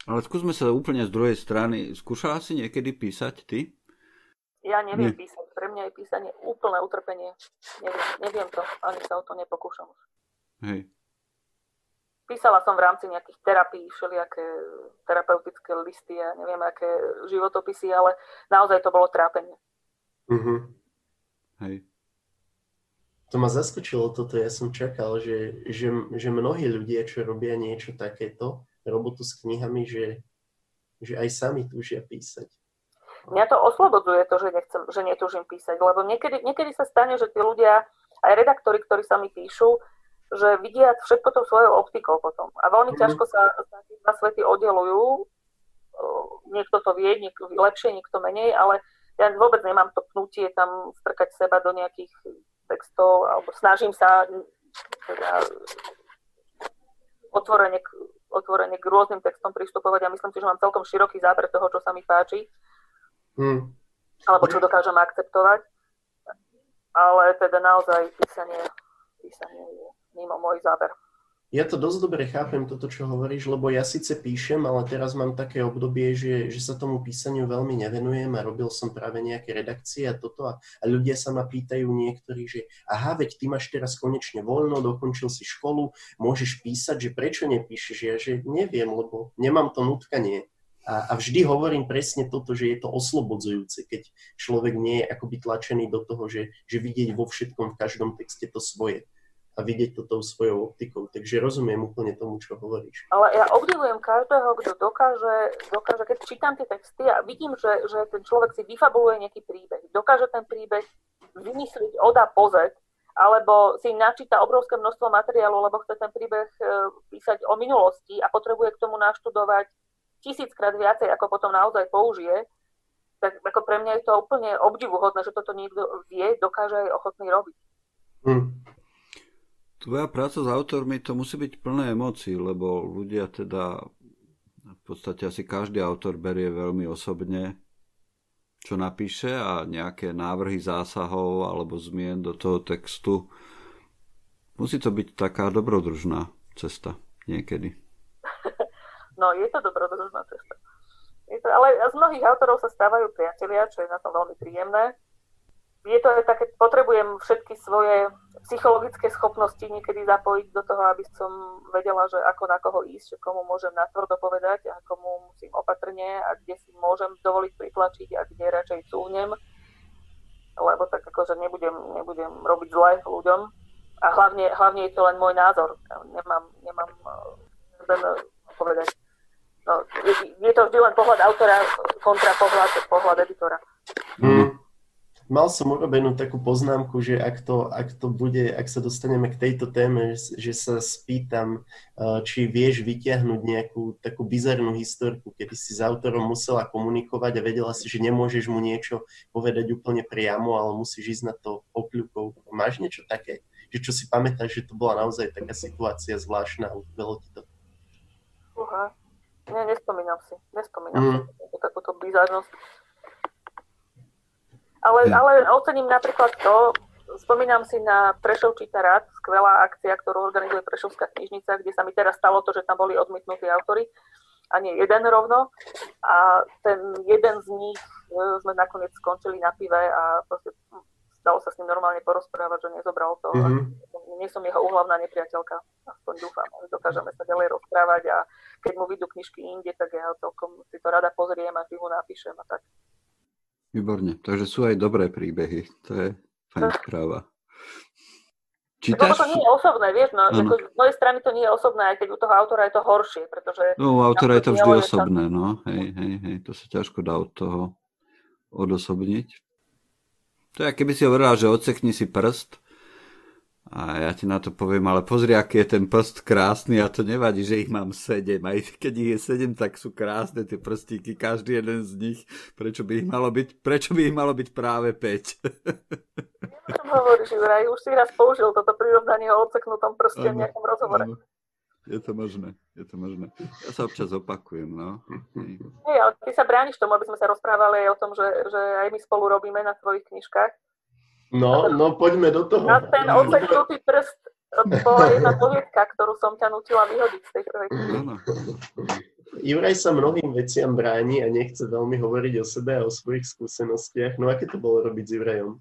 Ale skúsme sa úplne z druhej strany. Skúšala si niekedy písať ty? Ja neviem Nie. písať. Pre mňa je písanie úplné utrpenie. Neviem, neviem to, ani sa o to nepokúšam už. Hej. Písala som v rámci nejakých terapií, všelijaké terapeutické listy a neviem, aké životopisy, ale naozaj to bolo trápenie. Uh-huh. Hej. To ma zaskočilo toto, ja som čakal, že, že, že mnohí ľudia, čo robia niečo takéto, robotu s knihami, že, že aj sami túžia písať. Mňa to oslobodzuje to, že, nechcem, že netúžim písať, lebo niekedy, niekedy sa stane, že tí ľudia, aj redaktori, ktorí sa mi píšu, že vidia všetko to svojou optikou potom. A veľmi mm-hmm. ťažko sa, sa dva svety oddelujú. Niekto to vie, niekto lepšie, niekto menej, ale ja vôbec nemám to pnutie tam strkať seba do nejakých textov, alebo snažím sa teda otvorene, otvorene k rôznym textom pristupovať a myslím si, že mám celkom široký záber toho, čo sa mi páči. Mm. Alebo čo dokážem akceptovať. Ale teda naozaj písanie, písanie je mimo môj záber. Ja to dosť dobre chápem, toto, čo hovoríš, lebo ja síce píšem, ale teraz mám také obdobie, že, že sa tomu písaniu veľmi nevenujem a robil som práve nejaké redakcie a toto a, a ľudia sa ma pýtajú niektorí, že aha, veď ty máš teraz konečne voľno, dokončil si školu, môžeš písať, že prečo nepíšeš? Ja, že neviem, lebo nemám to nutkanie. A, a vždy hovorím presne toto, že je to oslobodzujúce, keď človek nie je akoby tlačený do toho, že, že vidieť vo všetkom, v každom texte to svoje a vidieť to tou svojou optikou. Takže rozumiem úplne tomu, čo hovoríš. Ale ja obdivujem každého, kto dokáže, dokáže keď čítam tie texty a vidím, že, že ten človek si vyfabuluje nejaký príbeh, dokáže ten príbeh vymyslieť od a po Z, alebo si načíta obrovské množstvo materiálu, lebo chce ten príbeh e, písať o minulosti a potrebuje k tomu naštudovať tisíckrát viacej, ako potom naozaj použije, tak ako pre mňa je to úplne obdivuhodné, že toto niekto vie, dokáže aj ochotný robiť. Hmm. Tvoja práca s autormi to musí byť plné emócií, lebo ľudia teda v podstate asi každý autor berie veľmi osobne, čo napíše a nejaké návrhy zásahov alebo zmien do toho textu. Musí to byť taká dobrodružná cesta niekedy. No, je to dobrodružná cesta. Je to, ale z mnohých autorov sa stávajú priatelia, čo je na tom veľmi príjemné je to aj také, potrebujem všetky svoje psychologické schopnosti niekedy zapojiť do toho, aby som vedela, že ako na koho ísť, že komu môžem natvrdo povedať a komu musím opatrne a kde si môžem dovoliť pritlačiť a kde radšej cúvnem, lebo tak akože nebudem, nebudem robiť zle ľuďom. A hlavne, hlavne je to len môj názor. Nemám, nemám ten povedať. No, je, je to vždy len pohľad autora kontra pohľad, pohľad editora. Mm mal som urobenú takú poznámku, že ak to, ak to bude, ak sa dostaneme k tejto téme, že sa spýtam, eh, či vieš vyťahnuť nejakú takú bizarnú historku, kedy si s autorom musela komunikovať a vedela si, že nemôžeš mu niečo povedať úplne priamo, ale musíš ísť na to okľukou. Máš niečo také? Že čo si pamätáš, že to bola naozaj taká situácia zvláštna a utvelo ti to? Uha. Ne, nespomínam si. Nespomínam mm. si takúto bizarnosť. Ale, ja. ale ocením napríklad to, spomínam si na Prešov číta rád, skvelá akcia, ktorú organizuje Prešovská knižnica, kde sa mi teraz stalo to, že tam boli odmietnutí autory a nie jeden rovno. A ten jeden z nich e, sme nakoniec skončili na pive a proste stalo sa s ním normálne porozprávať, že nezobral to. Mm-hmm. Nie som jeho úhlavná nepriateľka, aspoň dúfam, že dokážeme sa ďalej rozprávať a keď mu vidú knižky inde, tak ja celkom si to rada pozriem a mu napíšem a tak. Výborne, takže sú aj dobré príbehy, to je fajn správa. Čítaš? to nie je osobné, vieš, no, ako z mojej strany to nie je osobné, aj keď u toho autora je to horšie, pretože... No, u autora je to vždy osobné, no, hej, hej, hej, to sa ťažko dá od toho odosobniť. To je, keby si hovorila, že odsekni si prst, a ja ti na to poviem, ale pozri, aký je ten prst krásny a to nevadí, že ich mám sedem. Aj keď ich je sedem, tak sú krásne tie prstíky, každý jeden z nich. Prečo by ich malo byť, prečo by ich malo byť práve 5? Neviem, hovoríš, Juraj. Už si raz použil toto prirovnanie o odseknutom prste v nejakom rozhovore. Ano. Je to možné, je to možné. Ja sa občas opakujem, no. Nie, ale ty sa brániš tomu, aby sme sa rozprávali aj o tom, že, že aj my spolu robíme na tvojich knižkách. No, no poďme do toho. Na ten odseknutý prst bola jedna poviedka, ktorú som ťa nutila vyhodiť z tej prvej Juraj sa mnohým veciam bráni a nechce veľmi hovoriť o sebe a o svojich skúsenostiach. No aké to bolo robiť s Jurajom?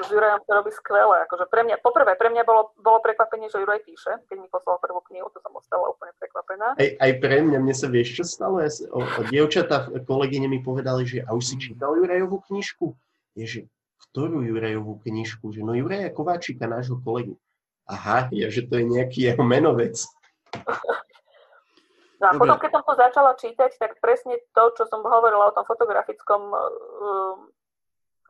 S Jurajom to robí skvelé. Akože pre mňa, poprvé, pre mňa bolo, bolo prekvapenie, že Juraj píše, keď mi poslal prvú knihu, to som ostala úplne prekvapená. Aj, aj pre mňa, mne sa vieš, čo stalo? Ja, o, o, dievčatá, kolegyne mi povedali, že a už si čítal Jurajovú knižku? Ježi, ktorú Jurajovú knižku, že no Juraja Kováčika, nášho kolegu. Aha, ja, že to je nejaký jeho menovec. No a potom, keď som to začala čítať, tak presne to, čo som hovorila o tom fotografickom um,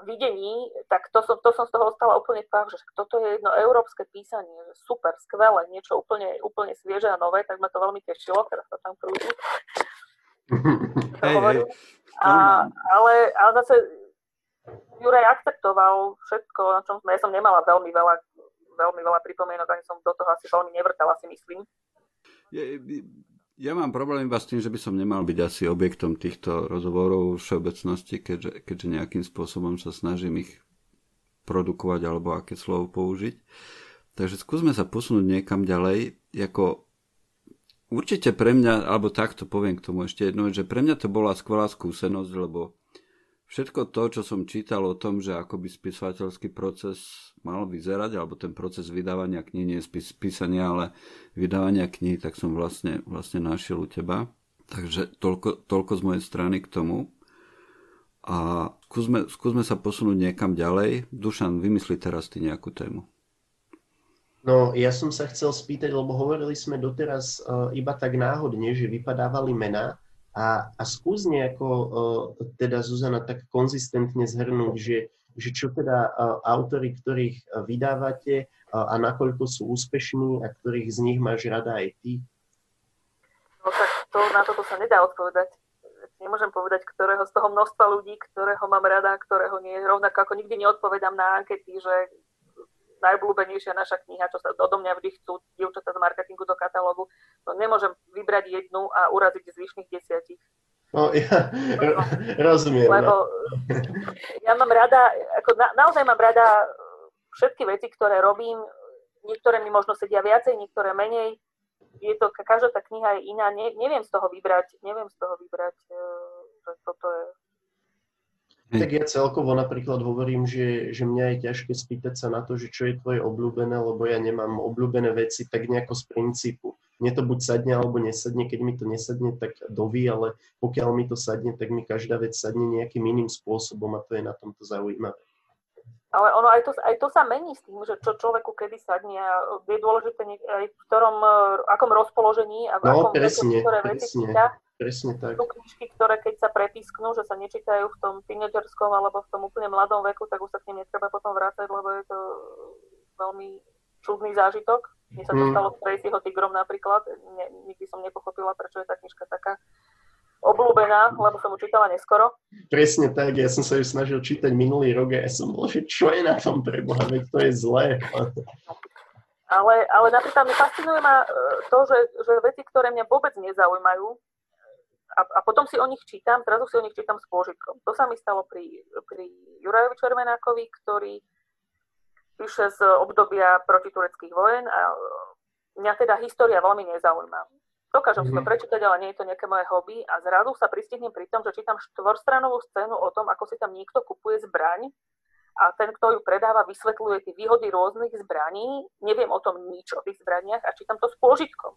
videní, tak to som, to som z toho ostala úplne fakt, že toto je jedno európske písanie, že super, skvelé, niečo úplne, úplne svieže a nové, tak ma to veľmi tešilo, teraz sa tam prúdi. Hey, hey. A, ale, ale zase Juraj akceptoval všetko, na čom sme, ja som nemala veľmi veľa, veľmi veľa pripomienok, ani som do toho asi veľmi nevrtala, si myslím. Je, ja mám problém iba s tým, že by som nemal byť asi objektom týchto rozhovorov v všeobecnosti, keďže, keďže nejakým spôsobom sa snažím ich produkovať alebo aké slovo použiť. Takže skúsme sa posunúť niekam ďalej. Jako určite pre mňa, alebo takto poviem k tomu ešte jednu, že pre mňa to bola skvelá skúsenosť, lebo všetko to, čo som čítal o tom, že ako by spisovateľský proces mal vyzerať, alebo ten proces vydávania kníh, nie spis, písania, ale vydávania kníh, tak som vlastne, vlastne našiel u teba. Takže toľko, toľko z mojej strany k tomu. A skúsme, skúsme sa posunúť niekam ďalej. Dušan, vymysli teraz ty nejakú tému. No, ja som sa chcel spýtať, lebo hovorili sme doteraz uh, iba tak náhodne, že vypadávali mená, a, a skús nejako uh, teda Zuzana tak konzistentne zhrnúť, že, že čo teda uh, autory, ktorých vydávate uh, a nakoľko sú úspešní a ktorých z nich máš rada aj ty? No tak to, na toto sa nedá odpovedať. Nemôžem povedať, ktorého z toho množstva ľudí, ktorého mám rada ktorého nie. Rovnako ako nikdy neodpovedám na ankety, že najblúbenejšia naša kniha, čo sa odo mňa vždy chcú dievčatá z marketingu do katalógu, to nemôžem vybrať jednu a uraziť zvyšných desiatich. No, ja rozumiem. No. Lebo ja mám rada, ako na, naozaj mám rada všetky veci, ktoré robím. Niektoré mi možno sedia viacej, niektoré menej. Je to, každá tá kniha je iná. Ne, neviem z toho vybrať, neviem z toho vybrať, e, že toto je tak ja celkovo napríklad hovorím, že, že mňa je ťažké spýtať sa na to, že čo je tvoje obľúbené, lebo ja nemám obľúbené veci tak nejako z princípu. Mne to buď sadne alebo nesadne, keď mi to nesadne, tak doví, ale pokiaľ mi to sadne, tak mi každá vec sadne nejakým iným spôsobom a to je na tomto zaujímavé. Ale ono aj to, aj to sa mení s tým, že čo človeku kedy sadne a je dôležité aj v ktorom, akom rozpoložení a v no, akom presne, ktoré presne, veci číta. Presne tak. Sú knižky, ktoré keď sa prepísknú, že sa nečítajú v tom tínedžerskom alebo v tom úplne mladom veku, tak už sa k nim netreba potom vrácať, lebo je to veľmi čudný zážitok. Mne sa to mm. stalo s Tracyho Tigrom napríklad. Ne, nikdy som nepochopila, prečo je tá knižka taká obľúbená, lebo som ju čítala neskoro. Presne tak, ja som sa ju snažil čítať minulý rok a ja som bol, že čo je na tom preboha, veď to je zlé. Ale, ale napríklad mi fascinuje ma e, to, že, že veci, ktoré mňa vôbec nezaujímajú, a, a potom si o nich čítam, zrazu si o nich čítam s pôžitkom. To sa mi stalo pri, pri Jurajovi Červenákovi, ktorý píše z obdobia protitureckých vojen a mňa teda história veľmi nezaujíma. Dokážem mm-hmm. si to mhm. prečítať, ale nie je to nejaké moje hobby a zrazu sa pristihnem pri tom, že čítam štvorstranovú scénu o tom, ako si tam niekto kupuje zbraň a ten, kto ju predáva, vysvetľuje tie výhody rôznych zbraní. Neviem o tom nič, o tých zbraniach a čítam to s pôžitkom.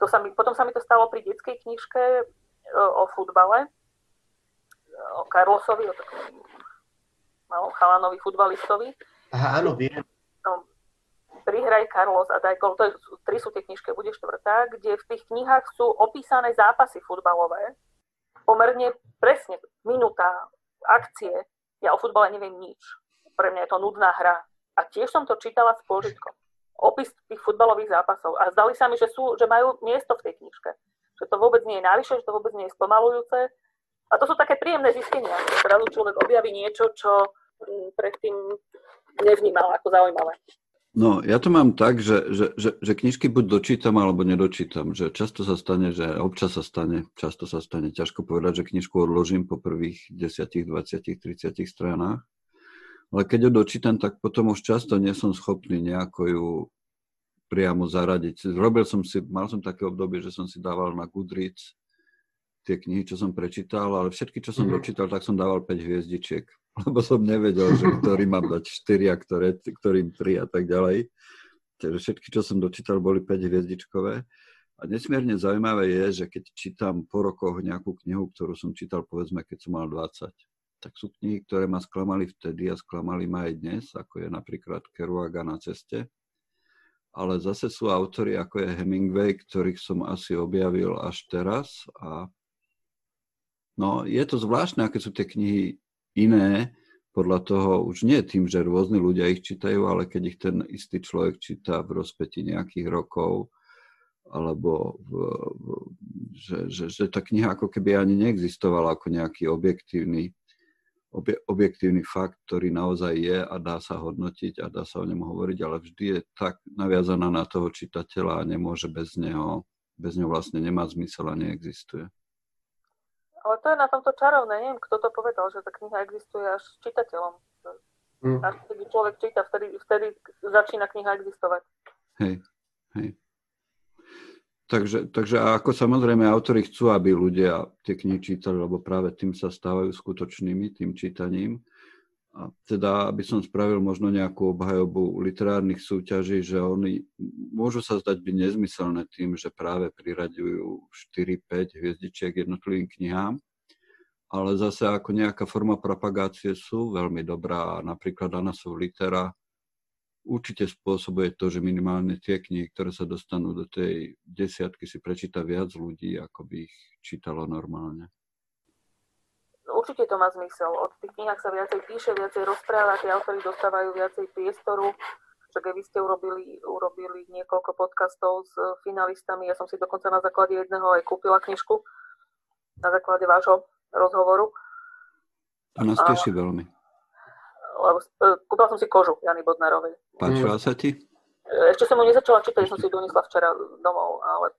To sa mi, potom sa mi to stalo pri detskej knižke o, e, o futbale, o Carlosovi, o takom malom chalanovi futbalistovi. Aha, áno, viem. Prihraj Carlos a daj gol, to je, tri sú tie knižky, bude štvrtá, kde v tých knihách sú opísané zápasy futbalové, pomerne presne, minúta, akcie. Ja o futbale neviem nič. Pre mňa je to nudná hra. A tiež som to čítala s pôžitkom. Opis tých futbalových zápasov. A zdali sa mi, že, sú, že majú miesto v tej knižke. Že to vôbec nie je návyššie, že to vôbec nie je spomalujúce. A to sú také príjemné zistenia. Zrazu človek objaví niečo, čo mm, predtým nevnímal ako zaujímavé. No, ja to mám tak, že, že, že, že knižky buď dočítam, alebo nedočítam. Že často sa stane, že občas sa stane, často sa stane. Ťažko povedať, že knižku odložím po prvých 10, 20, 30 stranách. Ale keď ju dočítam, tak potom už často nie som schopný nejako ju priamo zaradiť. Robil som si, mal som také obdobie, že som si dával na Goodreads tie knihy, čo som prečítal, ale všetky, čo som mm-hmm. dočítal, tak som dával 5 hviezdičiek lebo som nevedel, že ktorý mám dať 4 a ktoré, ktorým 3 a tak ďalej. Takže všetky, čo som dočítal, boli 5 hviezdičkové. A nesmierne zaujímavé je, že keď čítam po rokoch nejakú knihu, ktorú som čítal povedzme, keď som mal 20, tak sú knihy, ktoré ma sklamali vtedy a sklamali ma aj dnes, ako je napríklad Kerouaga na ceste. Ale zase sú autory, ako je Hemingway, ktorých som asi objavil až teraz. A no, je to zvláštne, aké sú tie knihy iné, podľa toho už nie tým, že rôzni ľudia ich čítajú, ale keď ich ten istý človek číta v rozpeti nejakých rokov, alebo v, v, že, že, že tá kniha ako keby ani neexistovala ako nejaký objektívny, obje, objektívny fakt, ktorý naozaj je a dá sa hodnotiť a dá sa o ňom hovoriť, ale vždy je tak naviazaná na toho čitateľa a nemôže bez neho, bez neho vlastne nemá zmysel a neexistuje. Ale to je na tomto čarovné. Neviem, kto to povedal, že tá kniha existuje až čitateľom. Mm. Až keď človek číta, vtedy, vtedy začína kniha existovať. Hej, hej. Takže, takže ako samozrejme autori chcú, aby ľudia tie knihy čítali, lebo práve tým sa stávajú skutočnými, tým čítaním. A teda, aby som spravil možno nejakú obhajobu literárnych súťaží, že oni môžu sa zdať byť nezmyselné tým, že práve priraďujú 4-5 hviezdičiek jednotlivým knihám, ale zase ako nejaká forma propagácie sú veľmi dobrá. Napríklad Anasov litera určite spôsobuje to, že minimálne tie knihy, ktoré sa dostanú do tej desiatky, si prečíta viac ľudí, ako by ich čítalo normálne určite to má zmysel. O tých knihách sa viacej píše, viacej rozpráva, tie autory dostávajú viacej priestoru. Však aj vy ste urobili, urobili niekoľko podcastov s finalistami. Ja som si dokonca na základe jedného aj kúpila knižku. Na základe vášho rozhovoru. To nás teší veľmi. Lebo, e, kúpila som si kožu Jany Bodnarovej. Páčila sa ti? E, ešte som mu nezačala čítať, som si ju donesla včera domov, ale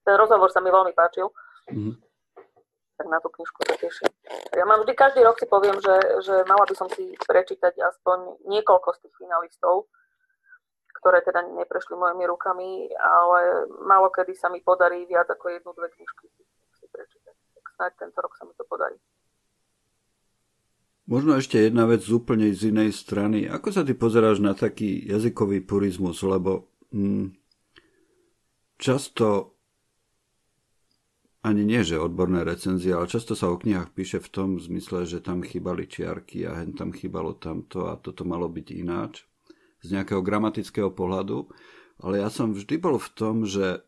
ten rozhovor sa mi veľmi páčil. Mm-hmm tak na tú knižku sa teším. Ja mám vždy, každý rok si poviem, že, že mala by som si prečítať aspoň niekoľko z tých finalistov, ktoré teda neprešli mojimi rukami, ale málo kedy sa mi podarí viac ako jednu, dve knižky si prečítať. Tak snáď tento rok sa mi to podarí. Možno ešte jedna vec z úplne z inej strany. Ako sa ty pozeráš na taký jazykový purizmus? Lebo hm, často ani nie, že odborné recenzie, ale často sa o knihách píše v tom zmysle, že tam chýbali čiarky a hen tam chýbalo tamto a toto malo byť ináč z nejakého gramatického pohľadu. Ale ja som vždy bol v tom, že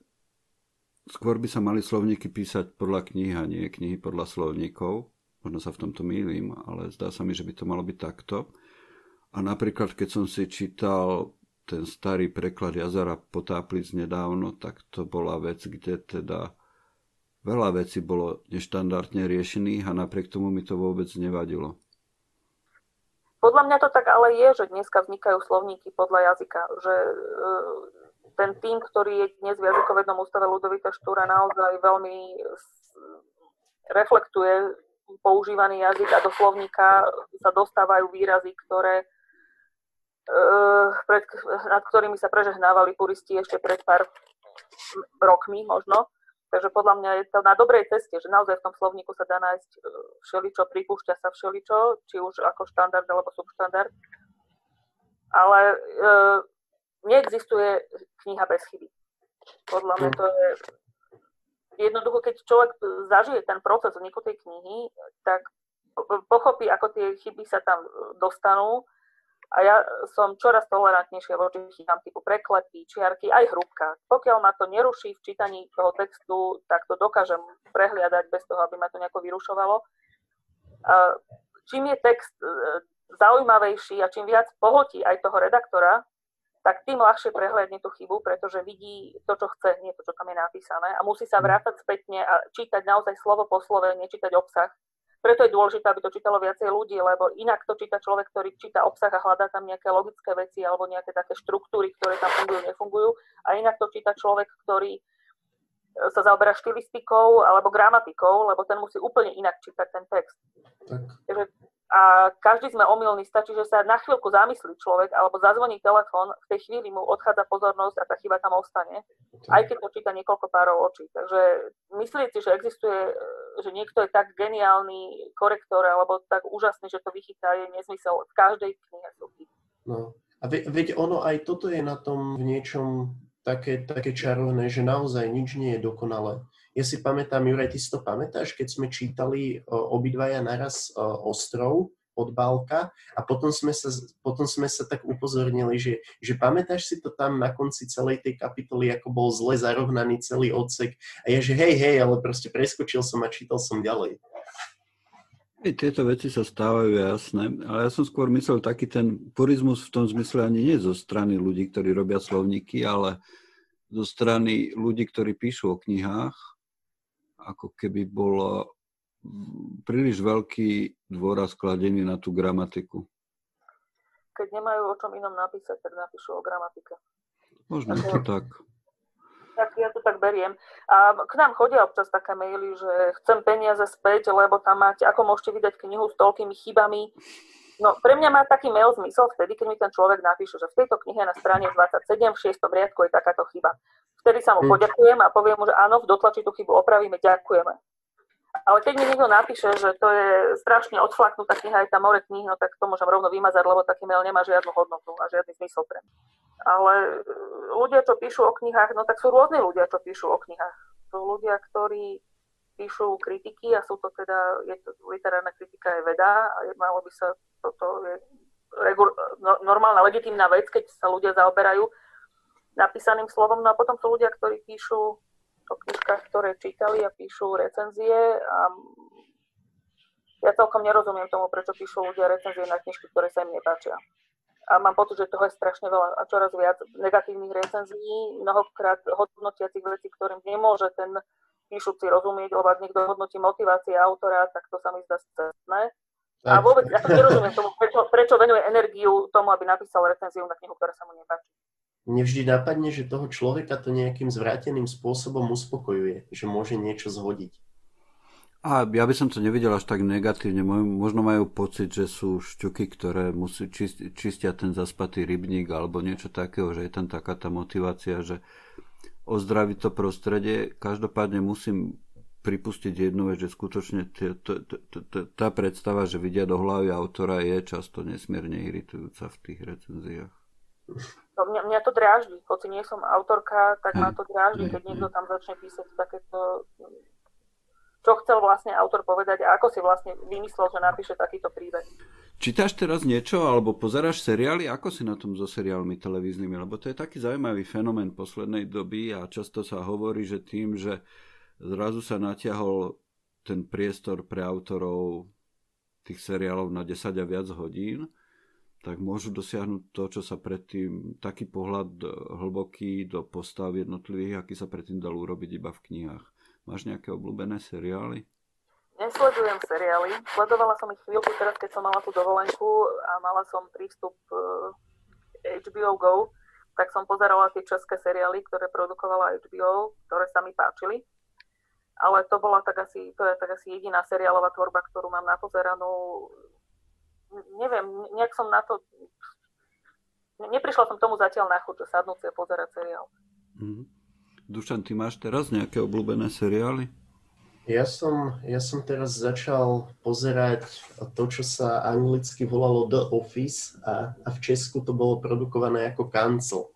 skôr by sa mali slovníky písať podľa knih a nie knihy podľa slovníkov. Možno sa v tomto mýlim, ale zdá sa mi, že by to malo byť takto. A napríklad, keď som si čítal ten starý preklad Jazara Potáplic nedávno, tak to bola vec, kde teda Veľa vecí bolo neštandardne riešených a napriek tomu mi to vôbec nevadilo. Podľa mňa to tak ale je, že dneska vznikajú slovníky podľa jazyka, že e, ten tým, ktorý je dnes v jazykovednom ústave Ludovita Štúra naozaj veľmi reflektuje používaný jazyk a do slovníka sa dostávajú výrazy, ktoré e, pred, nad ktorými sa prežehnávali puristi ešte pred pár rokmi možno. Takže podľa mňa je to na dobrej ceste, že naozaj v tom slovníku sa dá nájsť e, všeličo, pripúšťa sa všeličo, či už ako štandard alebo subštandard. Ale e, neexistuje kniha bez chyby. Podľa mňa to je jednoducho, keď človek zažije ten proces vzniku tej knihy, tak pochopí, ako tie chyby sa tam dostanú a ja som čoraz tolerantnejšia voči chybám typu preklepy, čiarky, aj hrúbka. Pokiaľ ma to neruší v čítaní toho textu, tak to dokážem prehliadať bez toho, aby ma to nejako vyrušovalo. Čím je text e, zaujímavejší a čím viac pohltí aj toho redaktora, tak tým ľahšie prehľadne tú chybu, pretože vidí to, čo chce, nie to, čo tam je napísané a musí sa vrátať spätne a čítať naozaj slovo po slove, nečítať obsah, preto je dôležité, aby to čítalo viacej ľudí, lebo inak to číta človek, ktorý číta obsah a hľadá tam nejaké logické veci alebo nejaké také štruktúry, ktoré tam fungujú, nefungujú. A inak to číta človek, ktorý e, sa zaoberá štilistikou alebo gramatikou, lebo ten musí úplne inak čítať ten text. Tak. Takže a každý sme omylní, stačí, že sa na chvíľku zamyslí človek alebo zazvoní telefón, v tej chvíli mu odchádza pozornosť a tá chyba tam ostane, aj keď to číta niekoľko párov očí. Takže myslieť si, že existuje, že niekto je tak geniálny korektor alebo tak úžasný, že to vychytá, je nezmysel. V každej knihe. No. A ve, veď ono aj toto je na tom v niečom také, také čarovné, že naozaj nič nie je dokonalé. Ja si pamätám, Juraj, ty si to pamätáš, keď sme čítali obidvaja naraz Ostrov od a potom sme sa, potom sme sa tak upozornili, že, že pamätáš si to tam na konci celej tej kapitoly, ako bol zle zarovnaný celý odsek a ja, že hej, hej, ale proste preskočil som a čítal som ďalej. Tieto veci sa stávajú jasné, ale ja som skôr myslel taký ten purizmus v tom zmysle ani nie zo strany ľudí, ktorí robia slovníky, ale zo strany ľudí, ktorí píšu o knihách, ako keby bolo príliš veľký dôraz kladený na tú gramatiku. Keď nemajú o čom inom napísať, tak napíšu o gramatike. Možno je to tak. Tak ja to tak beriem. A k nám chodia občas také maily, že chcem peniaze späť, lebo tam máte, ako môžete vydať knihu s toľkými chybami. No, pre mňa má taký mail zmysel vtedy, keď mi ten človek napíše, že v tejto knihe na strane 27 v 6. riadku je takáto chyba. Vtedy sa mu hm. poďakujem a poviem mu, že áno, v dotlači tú chybu opravíme, ďakujeme. Ale keď mi niekto napíše, že to je strašne odflaknutá kniha, aj tá more knih, no tak to môžem rovno vymazať, lebo taký mail nemá žiadnu hodnotu a žiadny zmysel pre mňa. Ale e, ľudia, čo píšu o knihách, no tak sú rôzni ľudia, čo píšu o knihách. Sú ľudia, ktorí píšu kritiky a sú to teda, je to, literárna kritika je veda a je, malo by sa, toto je regu, no, normálna, legitímna vec, keď sa ľudia zaoberajú napísaným slovom. No a potom sú ľudia, ktorí píšu o knižkách, ktoré čítali a píšu recenzie a ja celkom nerozumiem tomu, prečo píšu ľudia recenzie na knižky, ktoré sa im nepáčia. A mám pocit, že toho je strašne veľa a čoraz viac negatívnych recenzií, mnohokrát hodnotiacich vecí, ktorým nemôže ten píšuci rozumieť, lebo ak niekto hodnotí motivácie autora, tak to sa mi zdá cestné. A vôbec ja nerozumiem tomu, prečo, prečo venuje energiu tomu, aby napísal recenziu na knihu, ktorá sa mu nepáči mne vždy napadne, že toho človeka to nejakým zvráteným spôsobom uspokojuje, že môže niečo zhodiť. A ja by som to nevidel až tak negatívne. Možno majú pocit, že sú šťuky, ktoré musí čistia ten zaspatý rybník alebo niečo takého, že je tam taká tá motivácia, že ozdraviť to prostredie. Každopádne musím pripustiť jednu vec, že skutočne tá predstava, že vidia do hlavy autora je často nesmierne iritujúca v tých recenziách. No, mňa, mňa to dráždi, hoci nie som autorka, tak ma to dráždi, keď niekto tam začne písať takéto, čo chcel vlastne autor povedať a ako si vlastne vymyslel, že napíše takýto príbeh. Čítaš teraz niečo alebo pozeráš seriály? Ako si na tom so seriálmi televíznymi? Lebo to je taký zaujímavý fenomén poslednej doby a často sa hovorí, že tým, že zrazu sa natiahol ten priestor pre autorov tých seriálov na 10 a viac hodín, tak môžu dosiahnuť to, čo sa predtým, taký pohľad e, hlboký do postav jednotlivých, aký sa predtým dal urobiť iba v knihách. Máš nejaké obľúbené seriály? Nesledujem seriály. Sledovala som ich chvíľku teraz, keď som mala tú dovolenku a mala som prístup HBO e, Go, tak som pozerala tie české seriály, ktoré produkovala HBO, ktoré sa mi páčili. Ale to bola tak asi, to je tak asi jediná seriálová tvorba, ktorú mám napozeranú neviem, nejak som na to... Neprišla som tomu zatiaľ na chuť, že sadnúť si a pozerať seriál. Mm. Dušan, ty máš teraz nejaké obľúbené seriály? Ja som, ja som teraz začal pozerať to, čo sa anglicky volalo The Office a, a v Česku to bolo produkované ako Cancel.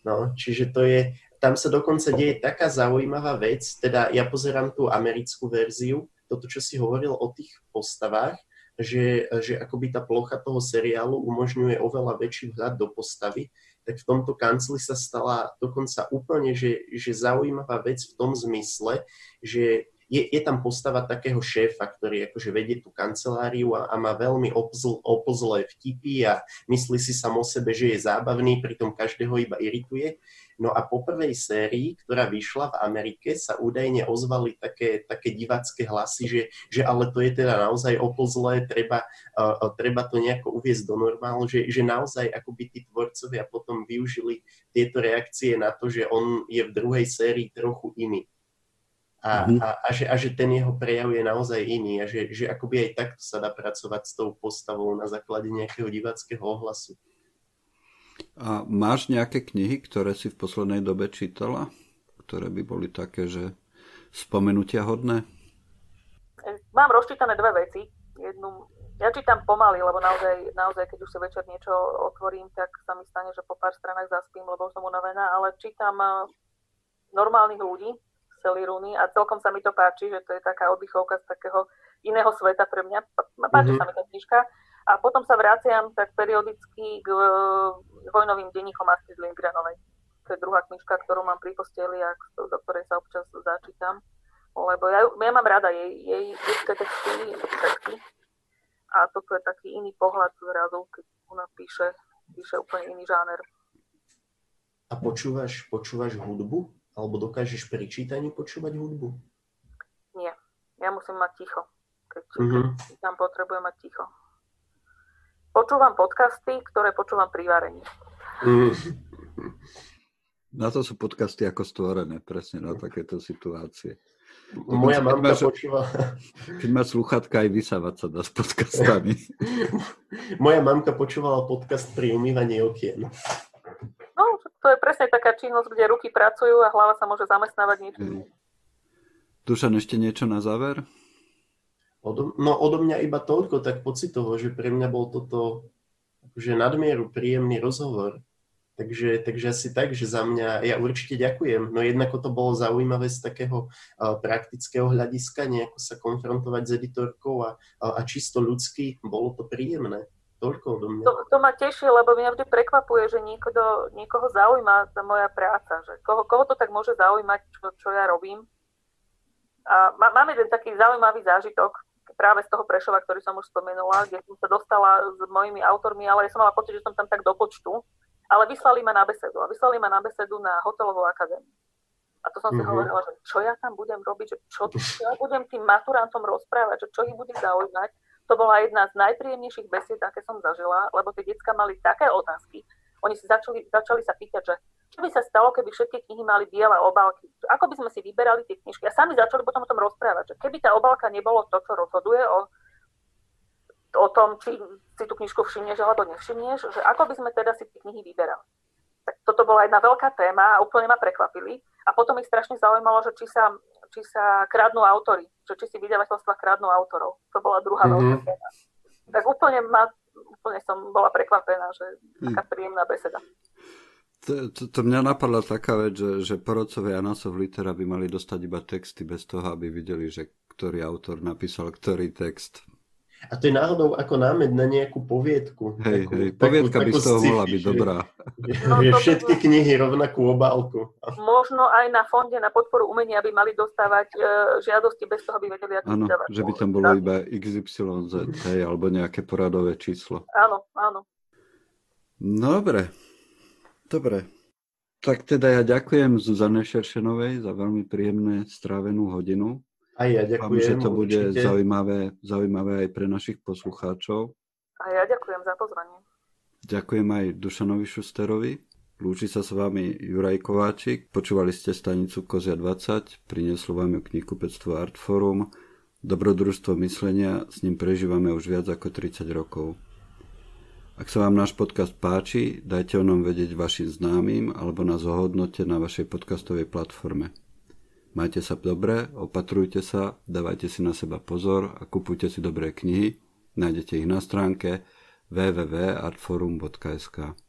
No, čiže to je, tam sa dokonca deje taká zaujímavá vec, teda ja pozerám tú americkú verziu, toto, čo si hovoril o tých postavách, že, že akoby tá plocha toho seriálu umožňuje oveľa väčší vhľad do postavy, tak v tomto kancli sa stala dokonca úplne, že, že zaujímavá vec v tom zmysle, že je, je tam postava takého šéfa, ktorý akože vedie tú kanceláriu a, a má veľmi opzl, opzlé vtipy a myslí si sam o sebe, že je zábavný, pritom každého iba irituje. No a po prvej sérii, ktorá vyšla v Amerike, sa údajne ozvali také, také divácké hlasy, že, že ale to je teda naozaj oplzlé, treba, uh, treba to nejako uviezť do normálu, že, že naozaj akoby tí tvorcovia potom využili tieto reakcie na to, že on je v druhej sérii trochu iný. A, mm-hmm. a, a, že, a že ten jeho prejav je naozaj iný a že, že akoby aj takto sa dá pracovať s tou postavou na základe nejakého diváckého ohlasu. A máš nejaké knihy, ktoré si v poslednej dobe čítala? Ktoré by boli také, že spomenutia hodné? Mám rozčítané dve veci. Jednu, ja čítam pomaly, lebo naozaj, naozaj, keď už si večer niečo otvorím, tak sa mi stane, že po pár stranách zaspím, lebo som unavená, ale čítam eh, normálnych ľudí, celý Runy a celkom sa mi to páči, že to je taká oddychovka z takého iného sveta pre mňa. Páči mm-hmm. sa mi tá knižka. A potom sa vraciam tak periodicky k vojnovým denníkom Astrid Lindgrenovej. To je druhá knižka, ktorú mám pri posteli a do ktorej sa občas začítam. lebo ja, ja mám rada jej, jej detské texty, všetky. A toto je taký iný pohľad zrazu, keď ona píše, píše úplne iný žáner. A počúvaš, počúvaš hudbu? Alebo dokážeš pri čítaní počúvať hudbu? Nie. Ja musím mať ticho. Keď mm-hmm. tam potrebujem mať ticho. Počúvam podcasty, ktoré počúvam pri varení. Mm. Na to sú podcasty ako stvorené, presne na takéto situácie. Moja mamka máš, počúva... Keď máš sluchatka, aj vysávať sa dá s podcastami. Moja mamka počúvala podcast pri umývaní okien. No, to je presne taká činnosť, kde ruky pracujú a hlava sa môže zamestnávať niečím. Dušan, ešte niečo na záver? Odo, no odo mňa iba toľko, tak pocitovo, že pre mňa bol toto že nadmieru príjemný rozhovor. Takže, takže asi tak, že za mňa, ja určite ďakujem. No jednako to bolo zaujímavé z takého uh, praktického hľadiska, nejako sa konfrontovať s editorkou a, a, a čisto ľudský, bolo to príjemné. Toľko odo mňa. To, to ma teší, lebo mňa vždy prekvapuje, že niekoho, niekoho zaujíma tá moja práca. Že koho, koho to tak môže zaujímať, čo, čo ja robím. A má, mám jeden taký zaujímavý zážitok práve z toho Prešova, ktorý som už spomenula, kde som sa dostala s mojimi autormi, ale ja som mala pocit, že som tam tak do počtu ale vyslali ma na besedu a vyslali ma na besedu na hotelovú akadémiu. A to som si mm-hmm. hovorila, že čo ja tam budem robiť, že čo, čo ja budem tým maturantom rozprávať, že čo ich bude zaujímať. To bola jedna z najpríjemnejších besied, aké som zažila, lebo tie detská mali také otázky. Oni si začali, začali sa pýtať, že čo by sa stalo, keby všetky knihy mali biele obálky? Ako by sme si vyberali tie knižky? A sami začali potom o tom rozprávať, že keby tá obálka nebolo to, čo rozhoduje o o tom, či si tú knižku všimneš alebo nevšimneš, že ako by sme teda si tie knihy vyberali. Tak toto bola jedna veľká téma a úplne ma prekvapili. A potom ich strašne zaujímalo, že či sa, či sa kradnú autory, že či si vydavateľstva kradnú autorov. To bola druhá mm-hmm. veľká téma. Tak úplne, ma, úplne som bola prekvapená, že taká hm. príjemná beseda. To, to, to mňa napadla taká vec, že, že porodcovia Anasov litera by mali dostať iba texty bez toho, aby videli, že ktorý autor napísal ktorý text. A to je náhodou ako námed na nejakú poviedku. Hej, takú, hej, poviedka takú, by z toho mohla byť dobrá. No, je všetky by... knihy rovnakú obálku. Možno aj na fonde na podporu umenia by mali dostávať uh, žiadosti bez toho, aby vedeli, ako Áno, že by tam bolo iba XYZ, hej, alebo nejaké poradové číslo. Áno, áno. Dobre, dobre. Tak teda ja ďakujem Zuzane Šeršenovej za veľmi príjemné strávenú hodinu. Aj ja ďakujem. Dúfam, že to bude zaujímavé, zaujímavé aj pre našich poslucháčov. A ja ďakujem za pozvanie. Ďakujem aj Dušanovi Šusterovi. Lúči sa s vami Juraj Kováčik. Počúvali ste stanicu Kozia 20. Prinieslo vám ju knihkupectvo Artforum. Dobrodružstvo myslenia, s ním prežívame už viac ako 30 rokov. Ak sa vám náš podcast páči, dajte o ňom vedieť vašim známym alebo nás ohodnote na vašej podcastovej platforme. Majte sa dobre, opatrujte sa, dávajte si na seba pozor a kupujte si dobré knihy. Nájdete ich na stránke www.artforum.sk.